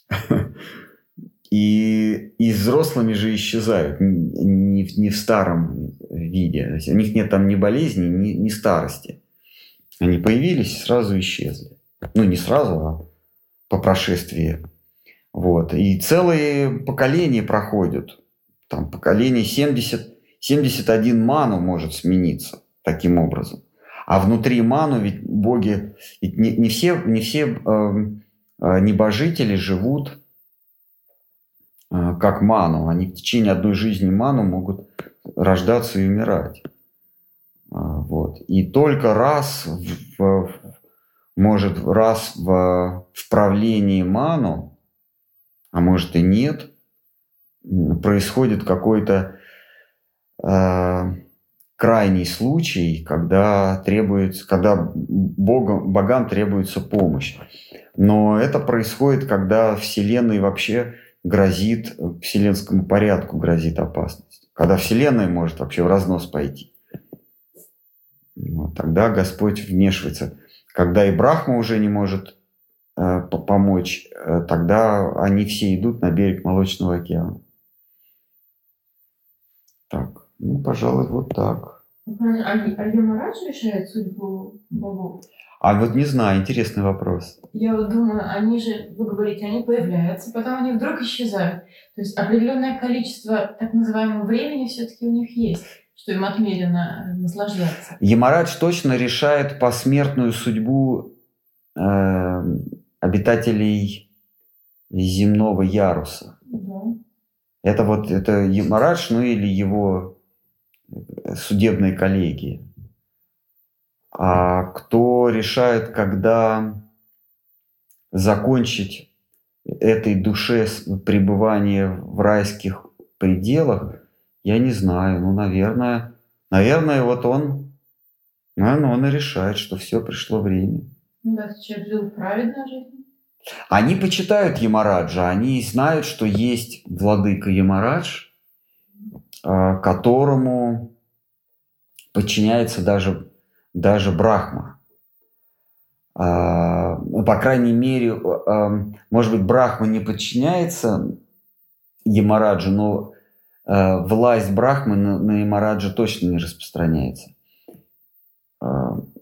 <laughs> И, и взрослыми же исчезают, не, не в старом виде. У них нет там ни болезни, ни, ни старости. Они появились, сразу исчезли. Ну, не сразу, а по прошествии вот. И целые поколения проходят. Там поколение 70, 71 ману может смениться таким образом. А внутри ману ведь боги, ведь не, не все, не все э, э, небожители живут как ману. Они в течение одной жизни ману могут рождаться и умирать. А, вот. И только раз в, может раз в, в правлении ману а может и нет, происходит какой-то э, крайний случай, когда требуется, когда Богом, богам требуется помощь. Но это происходит, когда Вселенной вообще грозит, вселенскому порядку грозит опасность. Когда Вселенная может вообще в разнос пойти. Вот, тогда Господь вмешивается. Когда и Брахма уже не может э, помочь, э, тогда они все идут на берег Молочного океана. Так, ну, пожалуй, вот так. А, а Ямарадж решает судьбу богов? А вот не знаю, интересный вопрос. Я вот думаю, они же, вы говорите, они появляются, потом они вдруг исчезают. То есть определенное количество так называемого времени все-таки у них есть, что им отмерено наслаждаться. Ямарадж точно решает посмертную судьбу э, обитателей земного яруса. Да. Это вот это Ямарадж, ну или его судебные коллегии. А кто решает, когда закончить этой душе пребывание в райских пределах, я не знаю. Ну, наверное, наверное, вот он, наверное, он и решает, что все пришло время. Ну да, человек жил праведно жизнь. Они почитают Ямараджа, они знают, что есть владыка Ямарадж, а, которому подчиняется даже, даже Брахма. А, ну, по крайней мере, а, может быть, Брахма не подчиняется Ямараджу, но власть Брахмы на Ямараджа точно не распространяется.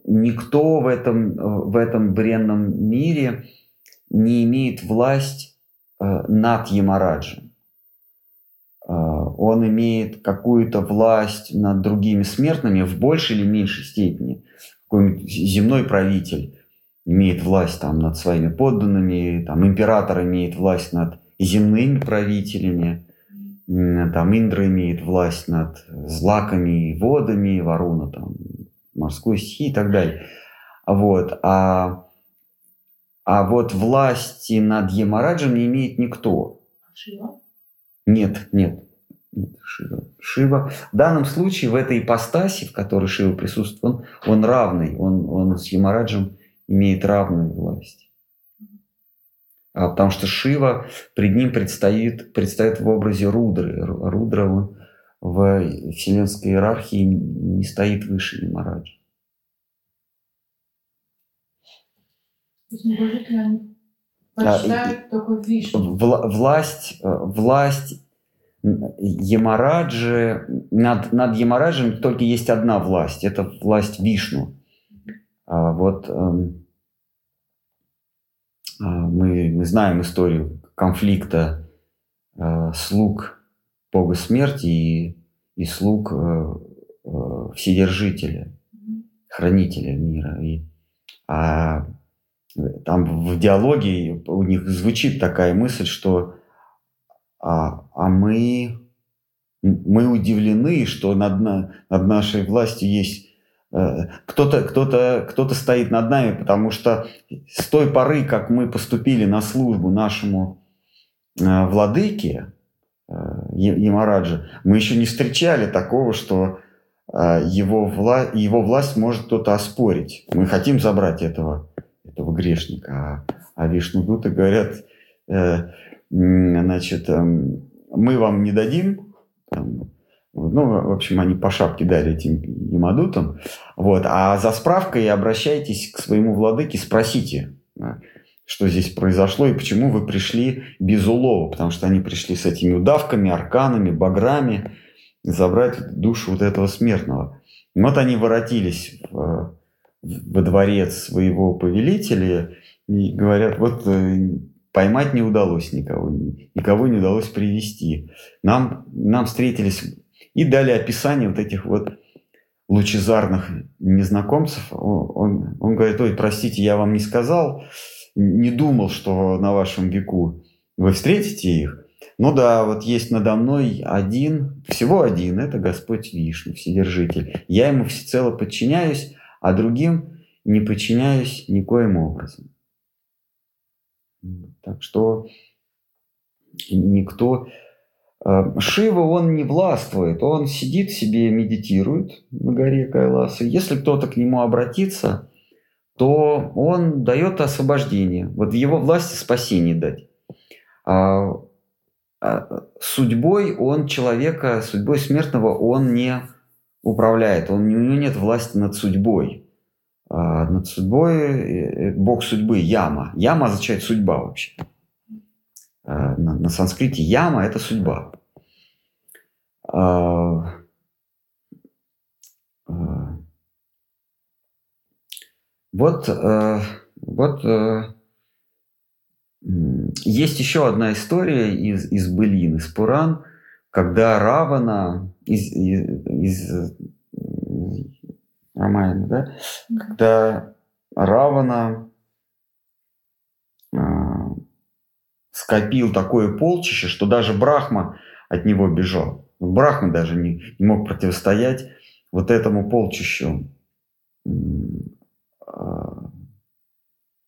Никто в этом, в этом бренном мире не имеет власть над Ямараджем. Он имеет какую-то власть над другими смертными в большей или меньшей степени. Какой-нибудь земной правитель имеет власть там, над своими подданными, там, император имеет власть над земными правителями, там, Индра имеет власть над злаками и водами, Варуна там, морской стихи и так далее. Вот. А, а вот власти над Емараджем не имеет никто. Шива? Нет, нет. Шива. Шива. В данном случае в этой ипостаси, в которой Шива присутствует, он, он равный, он, он с Ямараджем имеет равную власть. А, потому что Шива пред ним предстоит, предстоит в образе Рудры. Рудра он в вселенской иерархии не стоит выше Ямараджа. Почитают а, только Вишну. Власть, э, власть Ямараджи, над, над Ямараджем только есть одна власть, это власть Вишну. А вот эм, а, мы, мы знаем историю конфликта э, слуг Бога смерти и, и слуг э, э, Вседержителя, хранителя мира. И, а, там в диалоге у них звучит такая мысль, что а, а мы, мы удивлены, что над, над нашей властью есть э, кто-то кто-то кто-то стоит над нами, потому что с той поры, как мы поступили на службу нашему э, владыке э, Ямараджи, мы еще не встречали такого, что его, вла его власть может кто-то оспорить. Мы хотим забрать этого, этого грешника. А, а Вишнудуты говорят, значит, эм, мы вам не дадим, там, ну, в общем, они по шапке дали этим ямадутам, вот, а за справкой обращайтесь к своему владыке, спросите, что здесь произошло и почему вы пришли без улова, потому что они пришли с этими удавками, арканами, баграми, забрать душу вот этого смертного. Вот они воротились в, во дворец своего повелителя и говорят, вот э, Поймать не удалось никого, никого не удалось привести. Нам, нам встретились и дали описание вот этих вот лучезарных незнакомцев. Он, он говорит, ой, простите, я вам не сказал, не думал, что на вашем веку вы встретите их. Ну да, вот есть надо мной один, всего один, это Господь Вишну, Вседержитель. Я ему всецело подчиняюсь, а другим не подчиняюсь никоим образом. Так что никто... Э, Шива, он не властвует, он сидит себе, медитирует на горе Кайласа. Если кто-то к нему обратится, то он дает освобождение. Вот в его власти спасение дать. А, а судьбой он человека, судьбой смертного он не управляет. Он, у него нет власти над судьбой. А над судьбой, бог судьбы, яма. Яма означает судьба вообще. А, на, на санскрите яма – это судьба. А, вот, вот есть еще одна история из, из былин, из Пуран, когда Равана из, из, из Ромайна, да, когда Равана э, скопил такое полчище, что даже Брахма от него бежал. Брахма даже не, не мог противостоять вот этому полчищу а,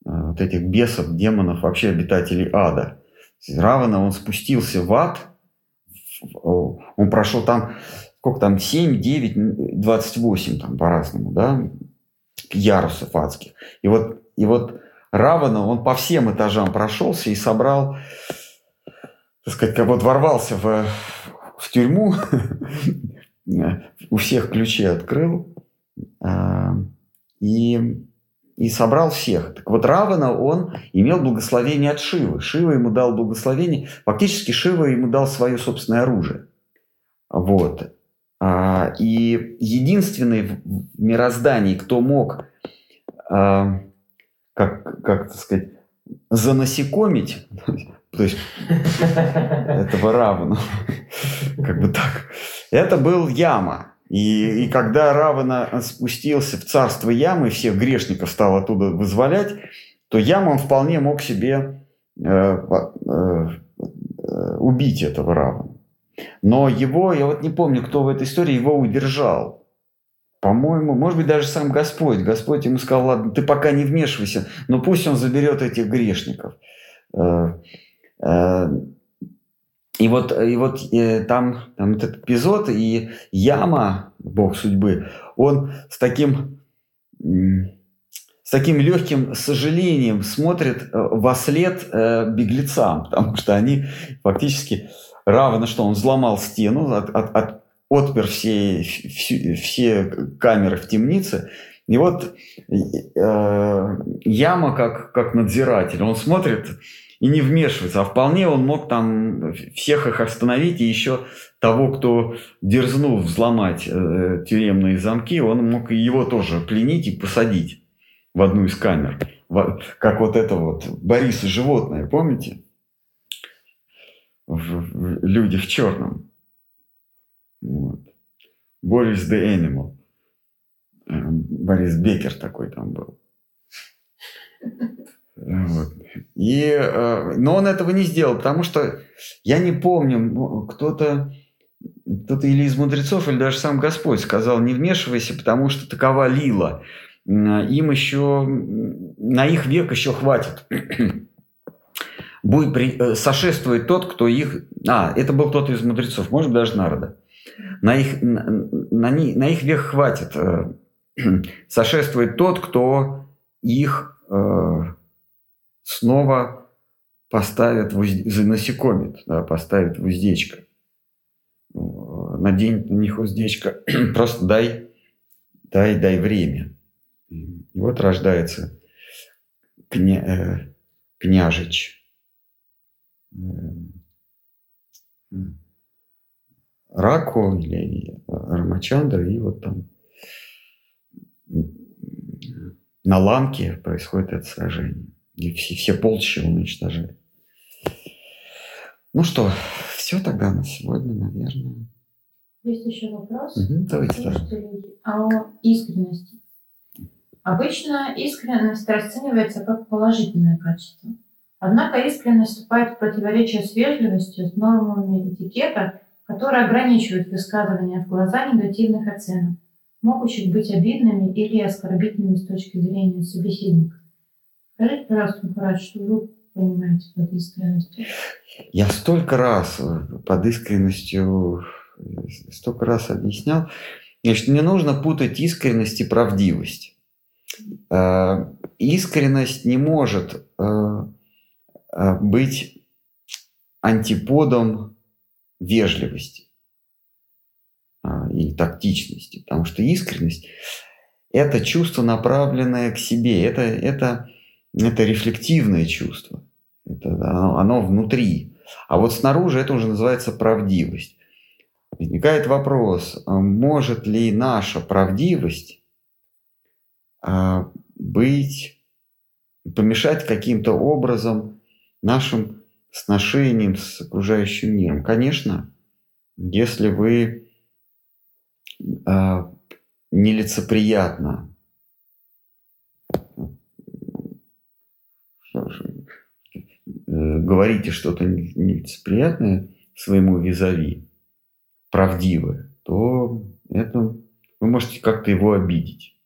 вот этих бесов, демонов, вообще обитателей ада. Равана, он спустился в ад, он прошел там, сколько там, 7, 9, 28 там по-разному, да, ярусов адских. И вот, и вот Равана, он по всем этажам прошелся и собрал, так сказать, как вот ворвался в, в тюрьму, <laughs> у всех ключи открыл а, и, и собрал всех. Так вот Равана, он имел благословение от Шивы. Шива ему дал благословение. Фактически Шива ему дал свое собственное оружие. Вот. А, и единственный в мироздании, кто мог а, как, как так сказать, занасекомить, <laughs> то есть этого равно, <laughs> как бы так. Это был Яма. И, и когда Равана спустился в царство Ямы, всех грешников стал оттуда вызволять, то Яма вполне мог себе э, э, убить этого Равана. Но его, я вот не помню, кто в этой истории его удержал. По-моему, может быть, даже сам Господь. Господь ему сказал, ладно, ты пока не вмешивайся, но пусть он заберет этих грешников. Э, э, и вот, и вот э, там, там этот эпизод, и Яма, бог судьбы, он с таким, с таким легким сожалением смотрит во след беглецам, <laughs> потому что они фактически равно, что он взломал стену, от, от, от, отпер все, все, все камеры в темнице. И вот э, Яма как, как надзиратель, он смотрит и не вмешивается, а вполне он мог там всех их остановить, и еще того, кто дерзнул взломать э, тюремные замки, он мог его тоже пленить и посадить в одну из камер. Как вот это вот Борис и животное, помните? В, в «Люди в черном». Вот. Борис the Animal. Э, Борис Бекер такой там был. Вот. И, э, но он этого не сделал, потому что я не помню, кто-то кто-то или из мудрецов, или даже сам Господь сказал, не вмешивайся, потому что такова лила. Им еще, на их век еще хватит. Будет при, э, сошествует тот, кто их... А, это был кто-то из мудрецов, может, даже народа на их, на, на, на их век хватит. Э, <clears throat> сошествует тот, кто их э, снова поставит, в уз... занасекомит, да, поставит в уздечко. Надень на них уздечко. <clears throat> Просто дай, дай, дай время. И вот рождается кня... э, княжич. Раку или Рамачандра, и вот там на Ланке происходит это сражение. И все, все полчища уничтожают. Ну что, все тогда на сегодня, наверное. Есть еще вопрос? Угу, давайте да. О искренности. Обычно искренность расценивается как положительное качество. Однако искренность вступает в противоречие с вежливостью, с нормами этикета которые ограничивают высказывание в глаза негативных оценок, могущих быть обидными или оскорбительными с точки зрения собеседника. Скажите, пожалуйста, Мухарат, что вы понимаете под искренностью? Я столько раз э, под искренностью э, столько раз объяснял, Значит, не нужно путать искренность и правдивость. Э, искренность не может быть антиподом вежливости а, или тактичности, потому что искренность это чувство, направленное к себе, это, это, это рефлективное чувство. Это, оно, оно внутри. А вот снаружи это уже называется правдивость. Возникает вопрос, а может ли наша правдивость а, быть, помешать каким-то образом нашим сношением с окружающим миром? Конечно, если вы а, нелицеприятно говорите что-то нелицеприятное своему визави, правдивое, то это вы можете как-то его обидеть.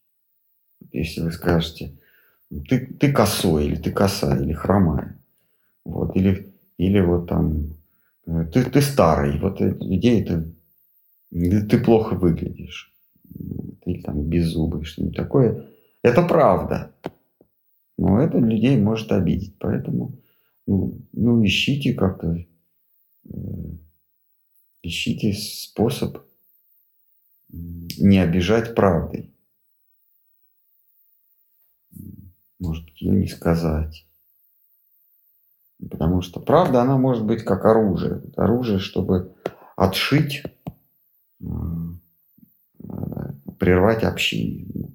Если вы скажете, ты, ты косой, или ты косая, или хромая. Вот, или, или вот там, э, ты, ты старый, вот людей ты, ты плохо выглядишь. Или там беззубый, что-нибудь такое. Это правда. Но это людей может обидеть. Поэтому ну, ну ищите как-то, э, ищите способ не обижать правдой. Может, ее не сказать. Потому что правда, она может быть как оружие. Оружие, чтобы отшить, прервать общение.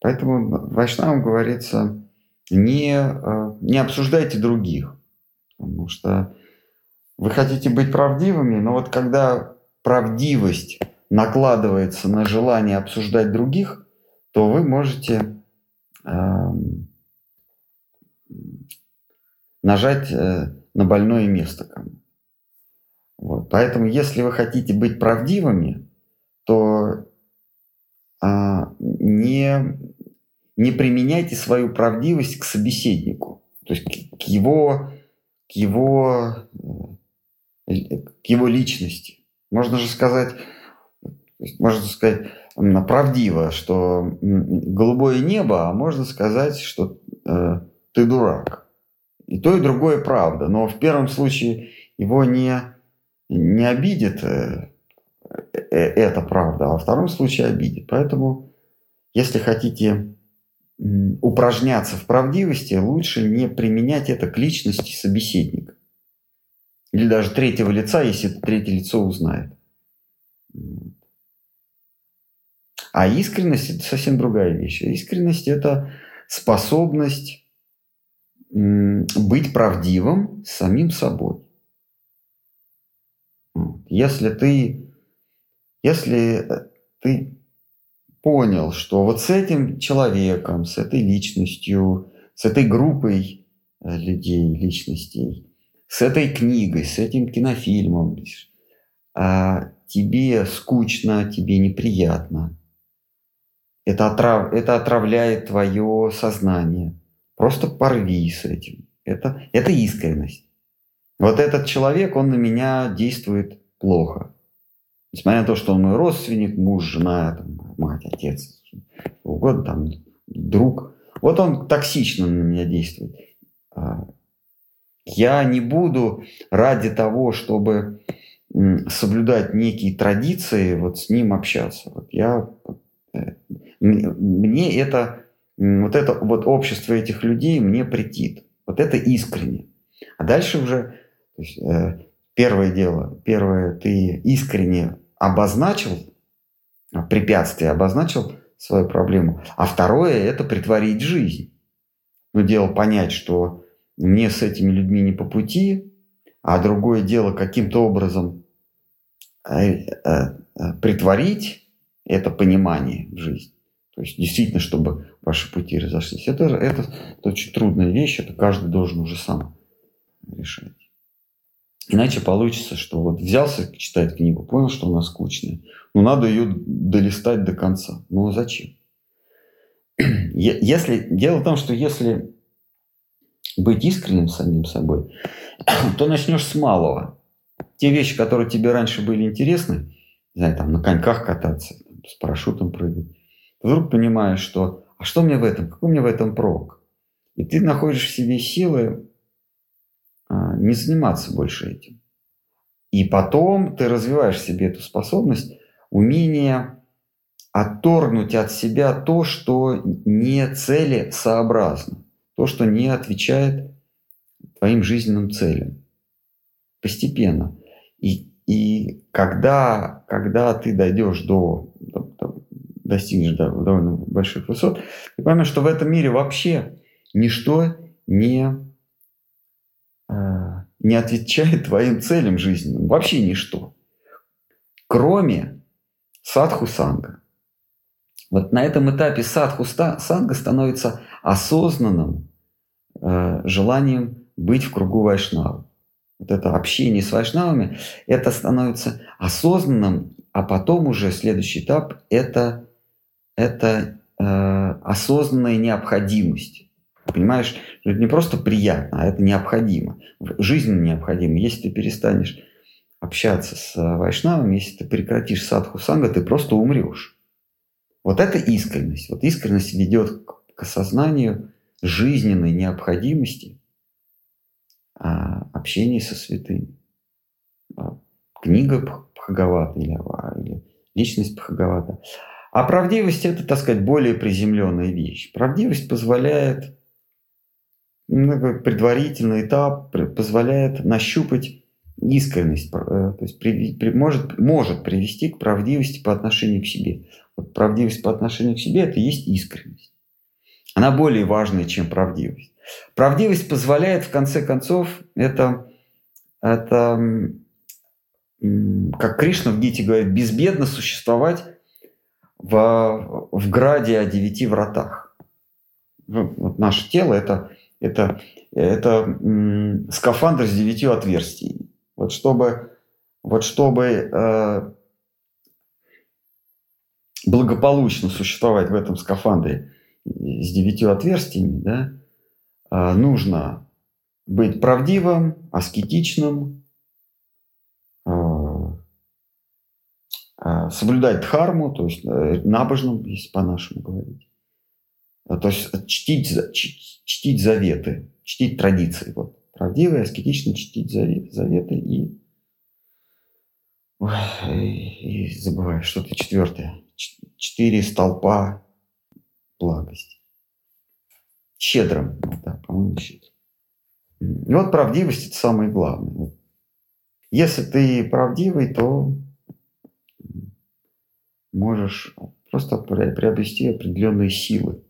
Поэтому Вайшнавам говорится, не, э, не обсуждайте других, потому что вы хотите быть правдивыми, но вот когда правдивость накладывается на желание обсуждать других, то вы можете э, нажать э, на больное место. Вот. Поэтому, если вы хотите быть правдивыми, то а, не, не применяйте свою правдивость к собеседнику, то есть к, к его, к его, э, к его личности. Можно же сказать, можно сказать правдиво, что голубое небо, а можно сказать, что э, ты дурак. И то, и другое правда. Но в первом случае его не, не обидит э, Э, это правда, а во втором случае обидит. Поэтому, если хотите упражняться в правдивости, лучше не применять это к личности собеседника. Или даже третьего лица, если третье лицо узнает. А искренность – это совсем другая вещь. Искренность – это способность быть правдивым с самим собой. Если ты если э, ты понял, что вот с этим человеком, с этой личностью, с этой группой э, людей, личностей, с этой книгой, с этим кинофильмом, а тебе скучно, тебе неприятно. Это, отрав, это отравляет твое сознание. Просто порви с этим. Это, это искренность. Вот этот человек, он на меня действует плохо. Несмотря на то, что он мой родственник, муж, жена, там, мать, отец, угодно, там, друг. Вот он токсично на меня действует. А, я не буду ради того, чтобы соблюдать некие традиции, вот с ним общаться. Вот я, мне это, вот это вот общество этих людей мне претит. Вот это искренне. А дальше уже есть, э, Первое дело, первое, ты искренне обозначил препятствие, обозначил свою проблему. А второе – это притворить жизнь. Но дело понять, что мне с этими людьми не по пути, а другое дело каким-то образом э, э, притворить это понимание в жизнь. То есть действительно, чтобы ваши пути разошлись. Это, это, это очень трудная вещь, это каждый должен уже сам решать. Иначе получится, что вот взялся читать книгу, понял, что она скучная. Ну, надо ее долистать до конца. Ну, зачем? <clears throat> Если, дело в том, что если быть искренним самим собой, <clears throat> то начнешь с малого. Те вещи, которые тебе раньше были интересны, не знаю, там на коньках кататься, с парашютом прыгать, вдруг понимаешь, что а что мне в этом, какой мне в этом прок? И ты находишь в себе силы а, не заниматься больше этим. И потом ты развиваешь в себе эту способность, умение отторгнуть от себя то, что не целесообразно, то, что не отвечает твоим жизненным целям. Постепенно. И, и когда, когда ты дойдешь до, до достигнешь до довольно больших высот, ты поймешь, что в этом мире вообще ничто не, э, не отвечает твоим целям жизненным. Вообще ничто. Кроме садху санга. Вот на этом этапе садху санга становится осознанным э, желанием быть в кругу вайшнавов. Вот это общение с вайшнавами, это становится осознанным, а потом уже следующий этап – это, это э, осознанная необходимость. Понимаешь, это не просто приятно, а это необходимо. Жизненно необходимо. Если ты перестанешь общаться с вайшнавами, если ты прекратишь садху санга, ты просто умрешь. Вот это искренность. Вот искренность ведет к осознанию жизненной необходимости а, общения со святыми. А, книга Бхагавата или, или личность Бхагавата. А правдивость это, так сказать, более приземленная вещь. Правдивость позволяет, ну, предварительный этап позволяет нащупать искренность, э, то есть при, при, может, может привести к правдивости по отношению к себе. Вот правдивость по отношению к себе – это и есть искренность. Она более важная, чем правдивость. Правдивость позволяет, в конце концов, это, это как Кришна в Гите говорит, безбедно существовать в, в граде о девяти вратах. Ну, вот наше тело это, это, это скафандр с девятью отверстиями. Вот чтобы, вот чтобы э, благополучно существовать в этом скафандре с девятью отверстиями, да, э, нужно быть правдивым, аскетичным, э, э, соблюдать дхарму, то есть э, набожным, если по-нашему говорить. То есть чтить, чтить заветы, чтить традиции. Вот правдиво аскетично чтить заветы и... И забываю, что-то четвертое. Четыре столпа благости. Щедрым, да, по-моему, щедрым. И вот правдивость – это самое главное. Если ты правдивый, то можешь просто приобрести определенные силы.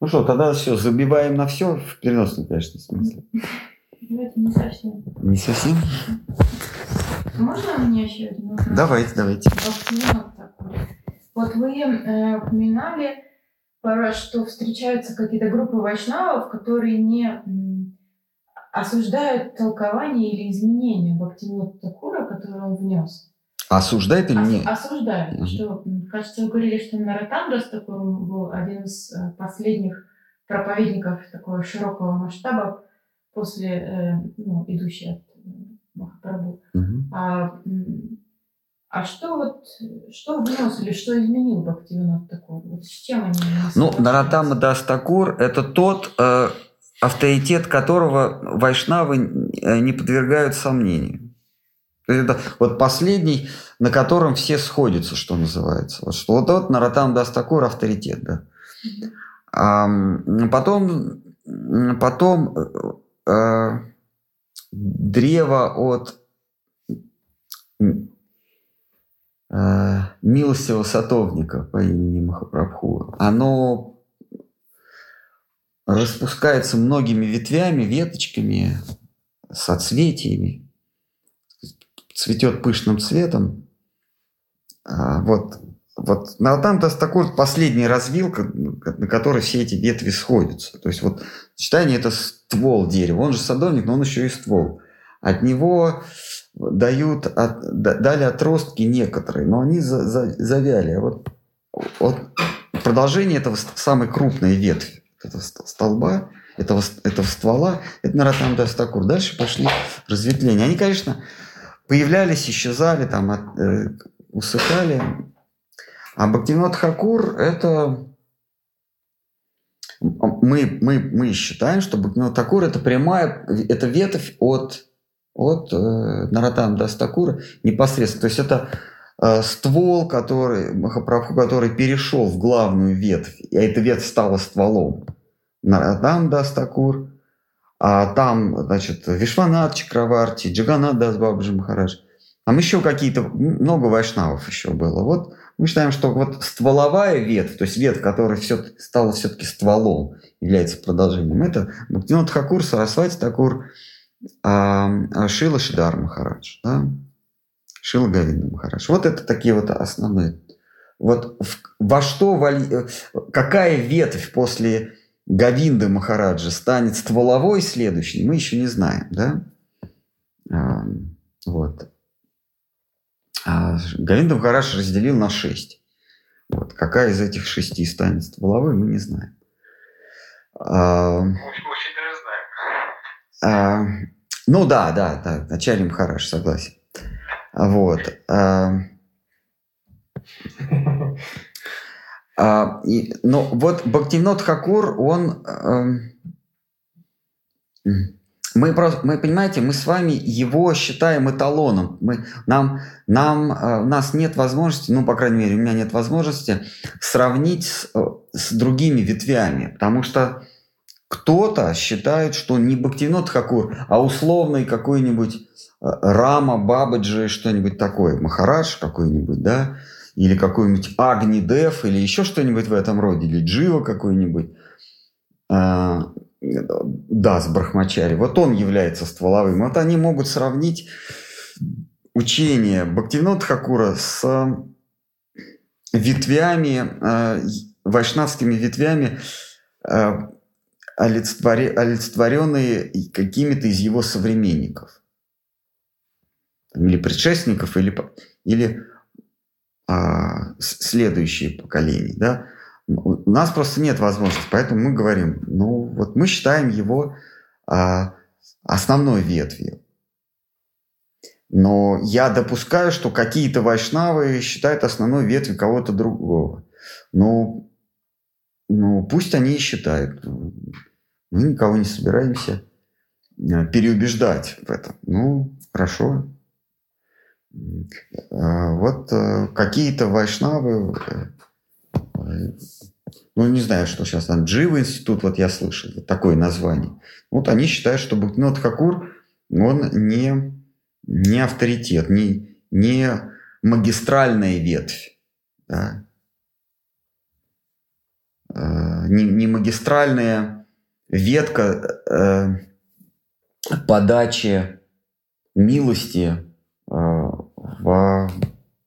Ну что, тогда все, забиваем на все в переносном, конечно, смысле. Это не совсем. Не совсем? Можно мне еще один вопрос? Давайте, давайте. Вот вы э, упоминали, что встречаются какие-то группы вайшнавов, которые не осуждают толкование или изменения Бхактивинода Такура, которые он внес. Осуждает или нет? Осуждает. Угу. Что, кажется, вы говорили, что Наратандра такой был один из э, последних проповедников такого широкого масштаба после, э, ну, идущий от Махапрабху. Угу. А, а что вот, что внес или что изменил Бхактивинод такой? Вот с чем они Ну, Наратама Дастакур – это тот э, авторитет, которого вайшнавы не подвергают сомнению. Это вот последний, на котором все сходятся, что называется. Вот, что вот, вот Наратам даст такой авторитет, да. А, потом, потом э, древо от э, милостивого сатовника по имени Махапрабху, оно распускается многими ветвями, веточками, соцветиями цветет пышным цветом. А, вот, вот Наратанта такой последний развилка, на которой все эти ветви сходятся. То есть вот сочетание это ствол дерева. Он же садовник, но он еще и ствол. От него дают, от, дали отростки некоторые, но они за, за, завяли. А вот, вот продолжение этого самой крупной ветви этого столба, этого, этого ствола, это Наратанда Астакур. Дальше пошли разветвления. Они, конечно, появлялись, исчезали, там, от, э, усыхали. А Бхактивинод Хакур – это... Мы, мы, мы считаем, что Бхактивинод Хакур – это прямая, это ветвь от от э, Нароттам Дас Тхакура непосредственно. То есть это э, ствол, который, Махапрабху, который перешел в главную ветвь, и эта ветвь стала стволом. Нароттам Дас Тхакур, а там, значит, Вишванат Чакраварти, Джаганнатх Дас Бабаджи Махарадж. Там еще какие-то, много вайшнавов еще было. Вот мы считаем, что вот стволовая ветвь, то есть ветвь, которая все, стала все-таки стволом, является продолжением. Это Бхактинот Хакур, Сарасвати Такур, а, а Шила Шидар Махарадж, да? Шила Гавинда Махарадж. Вот это такие вот основные. Вот в, во что, какая ветвь после Гавинды Махараджа станет стволовой следующей, мы еще не знаем, да? А, вот. А Гавинда Махарадж разделил на шесть. Вот. Какая из этих шести станет стволовой, мы не знаем. А, а, ну да, да, да, начальник хорош, согласен. Вот. А, <laughs> а, и, ну вот Бхактивнот Хакур, он... А, мы просто, мы понимаете, мы с вами его считаем эталоном. Мы, нам, нам, у нас нет возможности, ну, по крайней мере, у меня нет возможности сравнить с, с другими ветвями, потому что кто-то считает, что не Бхактивинод Хакур, а условный какой-нибудь э, Рама, Бабаджи, что-нибудь такое, Махарадж какой-нибудь, да, или какой-нибудь Агни Дев, или еще что-нибудь в этом роде, или Джива какой-нибудь, да, с Брахмачари. Вот он является стволовым. Вот они могут сравнить учение Бхактивинод Хакура с ветвями, э, вайшнавскими ветвями олицетворенные какими-то из его современников. Или предшественников, или, или а, следующие поколения. Да? У нас просто нет возможности, поэтому мы говорим, ну вот мы считаем его а, основной ветвью. Но я допускаю, что какие-то вайшнавы считают основной ветвью кого-то другого. Ну, ну, пусть они и считают. Мы никого не собираемся э, переубеждать в этом. Ну, хорошо. А, вот э, какие-то вайшнавы, э, ну, не знаю, что сейчас там, Джива институт, вот я слышал, такое название. Вот они считают, что Бхактинот Хакур, он не, не авторитет, не, не магистральная ветвь. Да? Не, не магистральная ветка э, подачи милости э, в,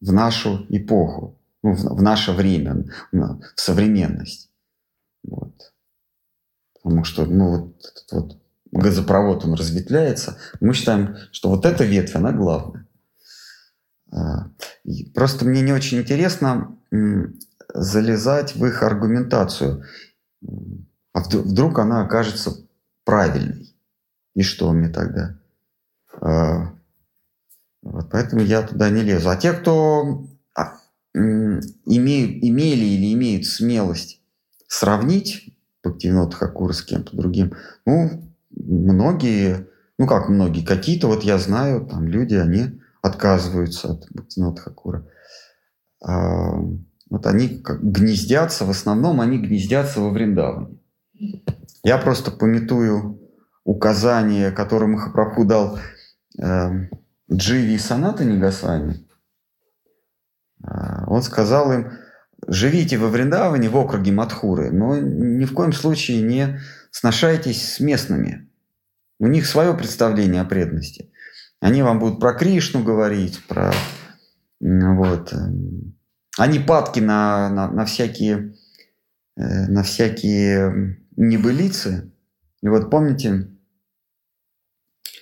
в нашу эпоху, ну, в, в наше время, в современность. Вот. Потому что ну, вот этот вот газопровод, он разветвляется. Мы считаем, что вот эта ветвь, она главная. А, просто мне не очень интересно залезать в их аргументацию. А вдруг она окажется правильной? И что мне тогда? А, вот поэтому я туда не лезу. А те, кто а, имеют, имели или имеют смелость сравнить Бхактивинод Хакура с кем-то другим, ну, многие, ну как многие, какие-то вот я знаю, там люди, они отказываются от Бхактивинод Хакура. А, вот они как гнездятся, в основном они гнездятся во Вриндаване. Я просто пометую указание, которое Махапрабху дал э, Дживи и Саната Нигасвами. Э, он сказал им, живите во Вриндаване, в округе Мадхуры, но ни в коем случае не сношайтесь с местными. У них свое представление о преданности. Они вам будут про Кришну говорить, про... Вот. Они падки на, на, на всякие на всякие небылицы. И вот помните,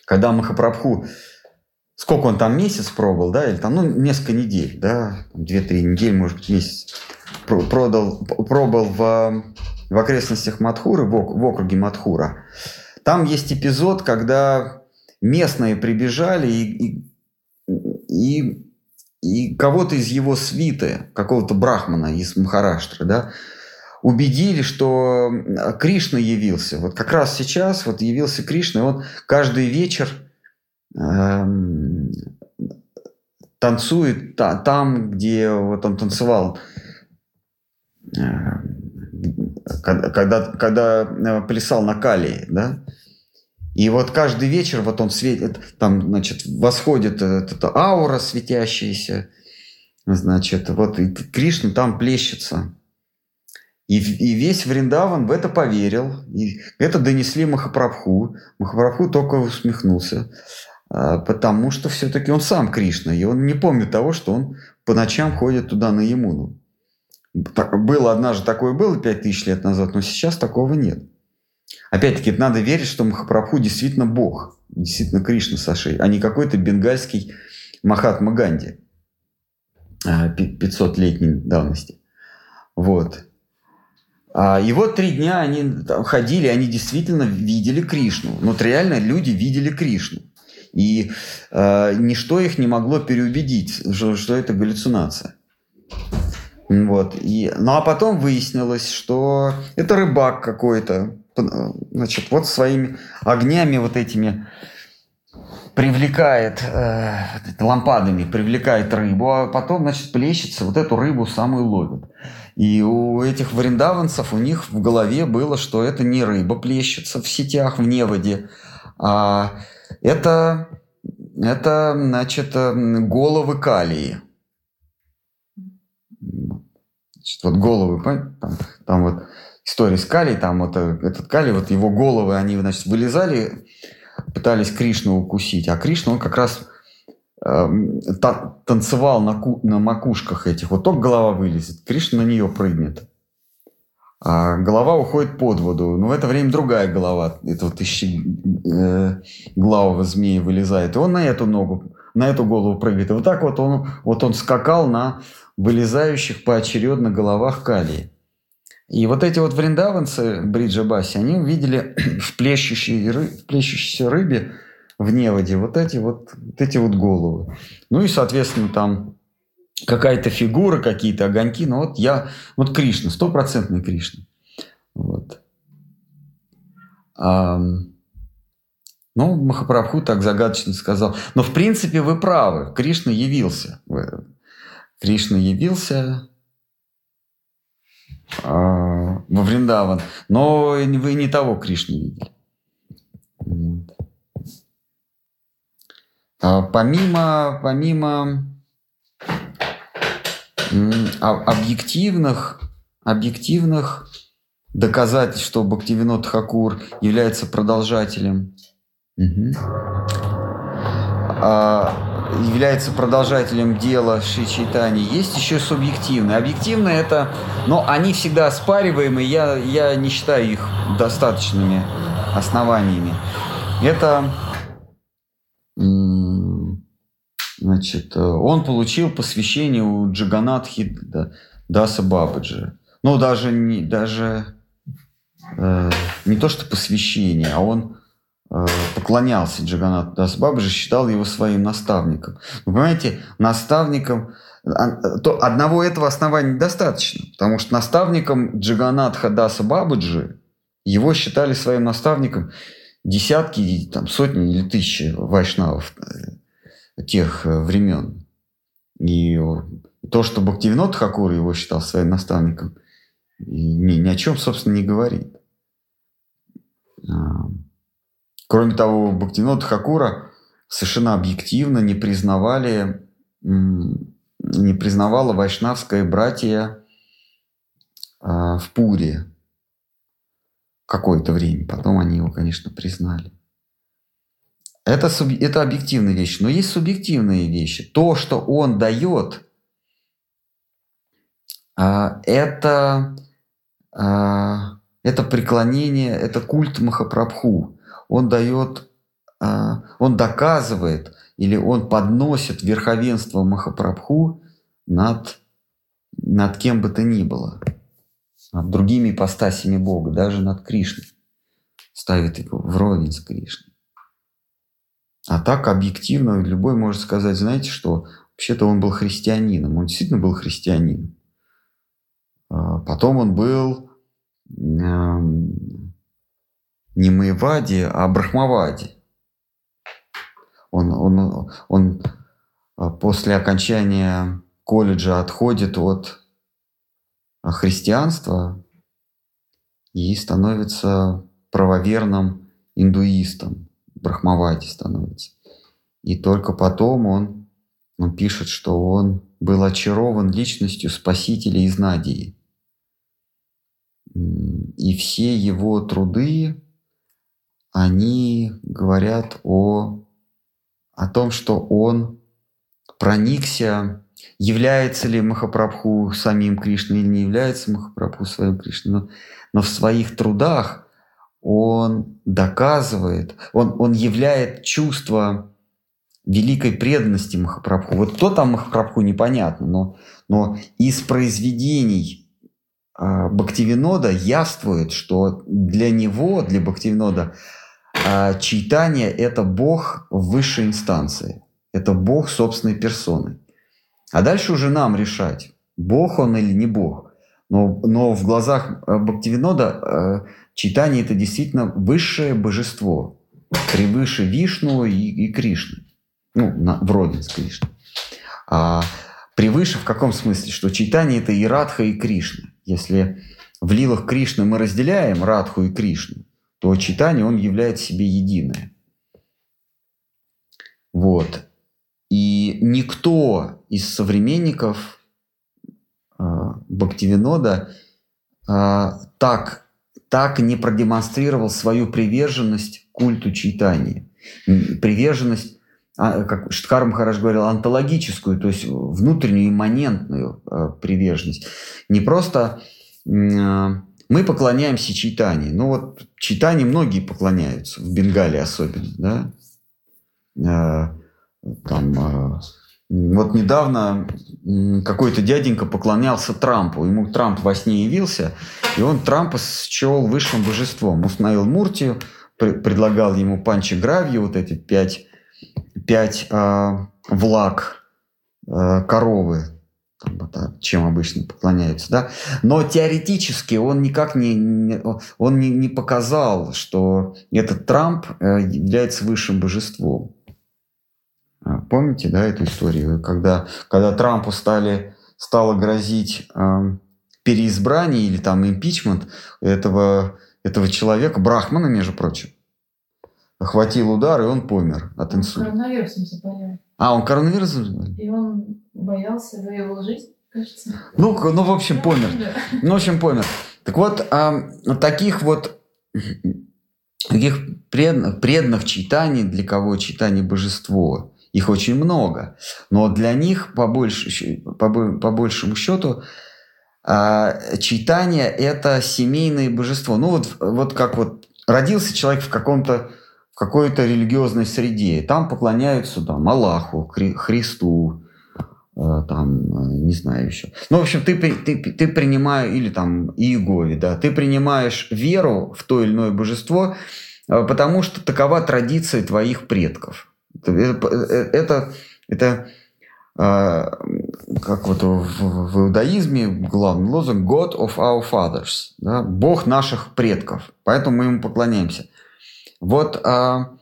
когда Махапрабху, сколько он там месяц пробовал, да, или там, ну, несколько недель, да, две-три недели, может быть, месяц, продал, пробовал в, в окрестностях Мадхуры, в, в округе Мадхура. Там есть эпизод, когда местные прибежали и, и, и, и кого-то из его свиты, какого-то брахмана из Махараштры, да, убедили, что Кришна явился. Вот как раз сейчас вот явился Кришна, и он каждый вечер эм, танцует та, там, где вот он танцевал, э, когда, когда э, плясал на Калии, да, и вот каждый вечер вот он светит, там, значит, восходит эта аура светящаяся, значит, вот и Кришна там плещется. И, и весь Вриндаван в это поверил. И это донесли Махапрабху. Махапрабху только усмехнулся. А, потому что все-таки он сам Кришна. И он не помнит того, что он по ночам ходит туда на Ямуну. Так, было однажды такое было пять тысяч лет назад, но сейчас такого нет. Опять-таки, надо верить, что Махапрабху действительно Бог, действительно Кришна Сашей, а не какой-то бенгальский Махатма Ганди 500-летней а, давности. Вот. А, и вот три дня они ходили, они действительно видели Кришну. Вот реально люди видели Кришну. И э, ничто их не могло переубедить, что, что это галлюцинация. Вот. И, ну а потом выяснилось, что это рыбак какой-то. Значит, вот своими огнями вот этими привлекает, э, лампадами привлекает рыбу, а потом, значит, плещется, вот эту рыбу самую ловит. И у этих вриндаванцев, у них в голове было, что это не рыба плещется в сетях, в неводе, а это, это значит, головы калии. Значит, вот головы, там, там вот история с калией, там вот э, этот калий, вот его головы, они, значит, вылезали, пытались Кришну укусить, а Кришна, он как раз Эм, танцевал на, ку, на макушках этих, вот только голова вылезет, Кришна на нее прыгнет. А голова уходит под воду. Но в это время другая голова, это вот ищи, э, главого змея вылезает. И он на эту ногу, на эту голову прыгает. И вот так вот он, вот он скакал на вылезающих поочередно головах калии. И вот эти вот вриндаванцы Бриджа Баси, они увидели <clears throat> в плещущей, в плещущейся рыбе в неводе вот эти вот, вот эти вот головы. Ну и, соответственно, там какая-то фигура, какие-то огоньки. Ну вот я, вот Кришна, стопроцентный Кришна. Вот. А, ну, Махапрабху так загадочно сказал. Но, в принципе, вы правы. Кришна явился. Кришна явился а, во Вриндаван. Но вы не того Кришну видели. А, помимо, помимо объективных, объективных доказательств, что Бхактивинод Хакур является продолжателем, угу. является продолжателем дела Ши Чайтани, есть еще субъективные. Объективные это, но они всегда оспариваемые, я, я не считаю их достаточными основаниями. Это Значит, э, он получил посвящение у Джаганатхи Даса Бабаджи. Ну, даже не, даже, э, не то, что посвящение, а он э, поклонялся Джаганат Дас Бабаджи, считал его своим наставником. Вы понимаете, наставником а, то одного этого основания недостаточно, потому что наставником Джаганатха Даса Бабаджи его считали своим наставником десятки, там, сотни или тысячи вайшнавов тех э, времен. И то, что Бхактивинод Хакур его считал своим наставником, ни, ни о чем, собственно, не говорит. А, кроме того, Бхактивинод Хакура совершенно объективно не признавали, не признавала вайшнавское братья а, в Пуре какое-то время. Потом они его, конечно, признали. Это, это объективные вещи. Но есть субъективные вещи. То, что он дает, а, это, а, это преклонение, это культ Махапрабху. Он дает, а, он доказывает или он подносит верховенство Махапрабху над, над кем бы то ни было, над другими ипостасями Бога, даже над Кришной. Ставит его вровень с Кришной. А так объективно любой может сказать, знаете что, вообще-то он был христианином, он действительно был христианином. А потом он был не Маевади, а Брахмавади. Он, он, он а, после окончания колледжа отходит от христианства и становится правоверным индуистом, брахмавати становится. И только потом он, он пишет, что он был очарован личностью Спасителя из Надии. И все его труды, они говорят о, о том, что он проникся, является ли Махапрабху самим Кришной или не является Махапрабху своим Кришной, но, но в своих трудах он доказывает, он, он являет чувство великой преданности Махапрабху. Вот кто там Махапрабху, непонятно, но, но из произведений э, Бхактивинода явствует, что для него, для Бхактивинода, э, читание – это Бог высшей инстанции. Это Бог собственной персоной. А дальше уже нам решать, Бог он или не Бог. Но, но в глазах а, Бхактивинода э, читание – это действительно высшее божество, превыше Вишну и, и Кришны ну, на, в родин с Кришной. А превыше в каком смысле? Что читание – это и Радха, и Кришна. Если в лилах Кришны мы разделяем Радху и Кришну, то читание он является себе единое. Вот. И никто из современников э, Бхактивинода э, так, так не продемонстрировал свою приверженность культу читания. Приверженность а, как Штхар Махараш говорил, антологическую, то есть внутреннюю имманентную э, приверженность. Не просто э, мы поклоняемся читанию. Ну вот читанию многие поклоняются, в Бенгалии особенно, да. Э, там, вот недавно какой-то дяденька поклонялся Трампу. Ему Трамп во сне явился, и он Трампа счел высшим божеством. Установил Муртию, предлагал ему панчи гравью, вот эти пять пять э, влаг э, коровы, чем обычно поклоняются, да. Но теоретически он никак не, он не, не показал, что этот Трамп э, является высшим божеством. А, помните, да, эту историю, когда, когда Трампу стали, стало грозить э, переизбрание или там импичмент этого, этого человека, Брахмана, между прочим, охватил удар, и он помер от инсульта. Коронавирусом заболел. А, он коронавирусом заболел? И он боялся его жизнь, кажется. Ну, ну в общем, помер. Ну, в общем, помер. Так вот, а, таких вот таких преданных, преданных читаний, для кого читание божество, их очень много. Но для них, по, больше, по, по большему счету, а, читание – это семейное божество. Ну, вот, вот как вот родился человек в каком-то какой-то религиозной среде. Там поклоняются там, Аллаху, Хри- Христу, э, там, э, не знаю еще. Ну, в общем, ты, ты, ты принимаешь, или там Иегове, да, ты принимаешь веру в то или иное божество, э, потому что такова традиция твоих предков. Это, это, это как вот в, в иудаизме главный лозунг God of our fathers, да, Бог наших предков, поэтому мы ему поклоняемся. Вот а,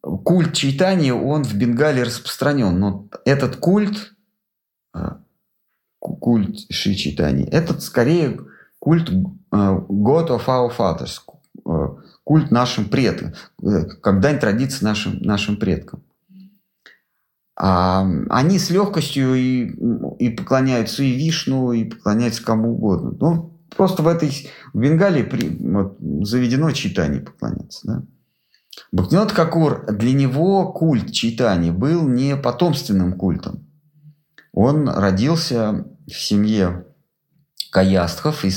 культ читания, он в Бенгалии распространен, но этот культ, а, культ Ши читания, этот скорее культ а, God of our fathers, а, культ нашим предкам, как дань традиции нашим, нашим предкам. А, они с легкостью и, и поклоняются и Вишну, и поклоняются кому угодно. Ну, просто в этой в Бенгалии при, вот, заведено читание поклоняться. Да? Бхактинат Какур, для него культ читания был не потомственным культом. Он родился в семье каястхов и,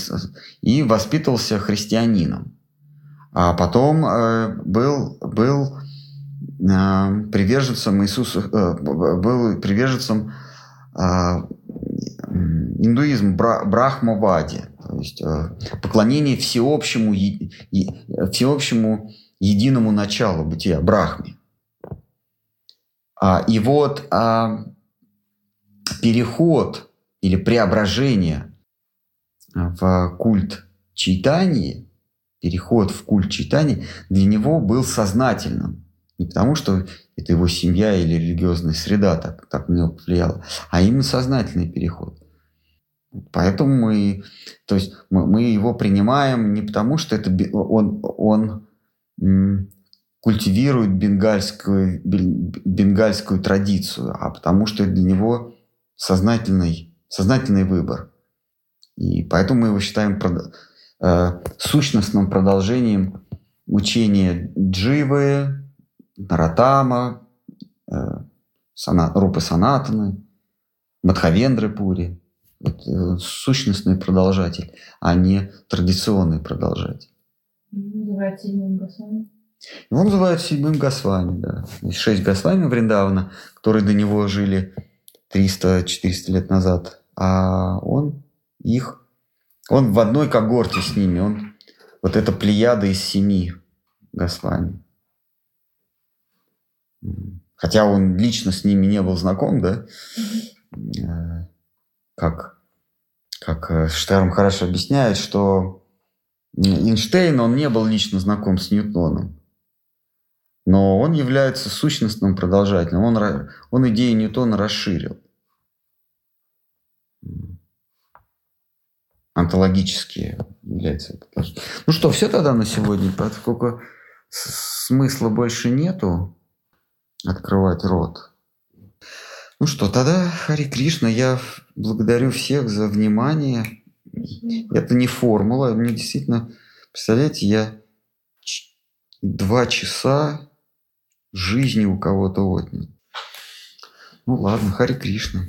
и воспитывался христианином. А потом э, был, был приверженцем Иисуса, э, был приверженцем э, индуизм бра, Брахмавади, то есть э, поклонение всеобщему, всеобщему единому началу бытия, Брахме. А, и вот а, переход или преображение в культ читания, переход в культ читания для него был сознательным. Не потому, что это его семья или религиозная среда так, так на него повлияла, а именно сознательный переход. Поэтому мы, то есть мы, мы его принимаем не потому, что это он, он культивирует бенгальскую, бенгальскую традицию, а потому что для него сознательный, сознательный выбор. И поэтому мы его считаем э, сущностным продолжением учения Дживы, Наратама, э, сана, Рупы Санатаны, Мадхавендры Пури. Это сущностный продолжатель, а не традиционный продолжатель. Называется седьмым Госвами. Его называют седьмым Госвами, да. Есть шесть Госвами Вриндавана, которые до него жили 300-400 лет назад, а он их, он в одной когорте с ними, он вот эта плеяда из семи Госвами. Хотя он лично с ними не был знаком, да, э, как, как э, Штерм хорошо объясняет, что Эйнштейн, он не был лично знаком с Ньютоном. Но он является сущностным продолжателем. Он, он идею Ньютона расширил. Антологически является это. Ну что, все тогда на сегодня, поскольку смысла больше нету открывать рот. Ну что, тогда, Хари Кришна, я благодарю всех за внимание. Это не формула, мне действительно, представляете, я два часа жизни у кого-то отнял. Ну ладно, Хари Кришна.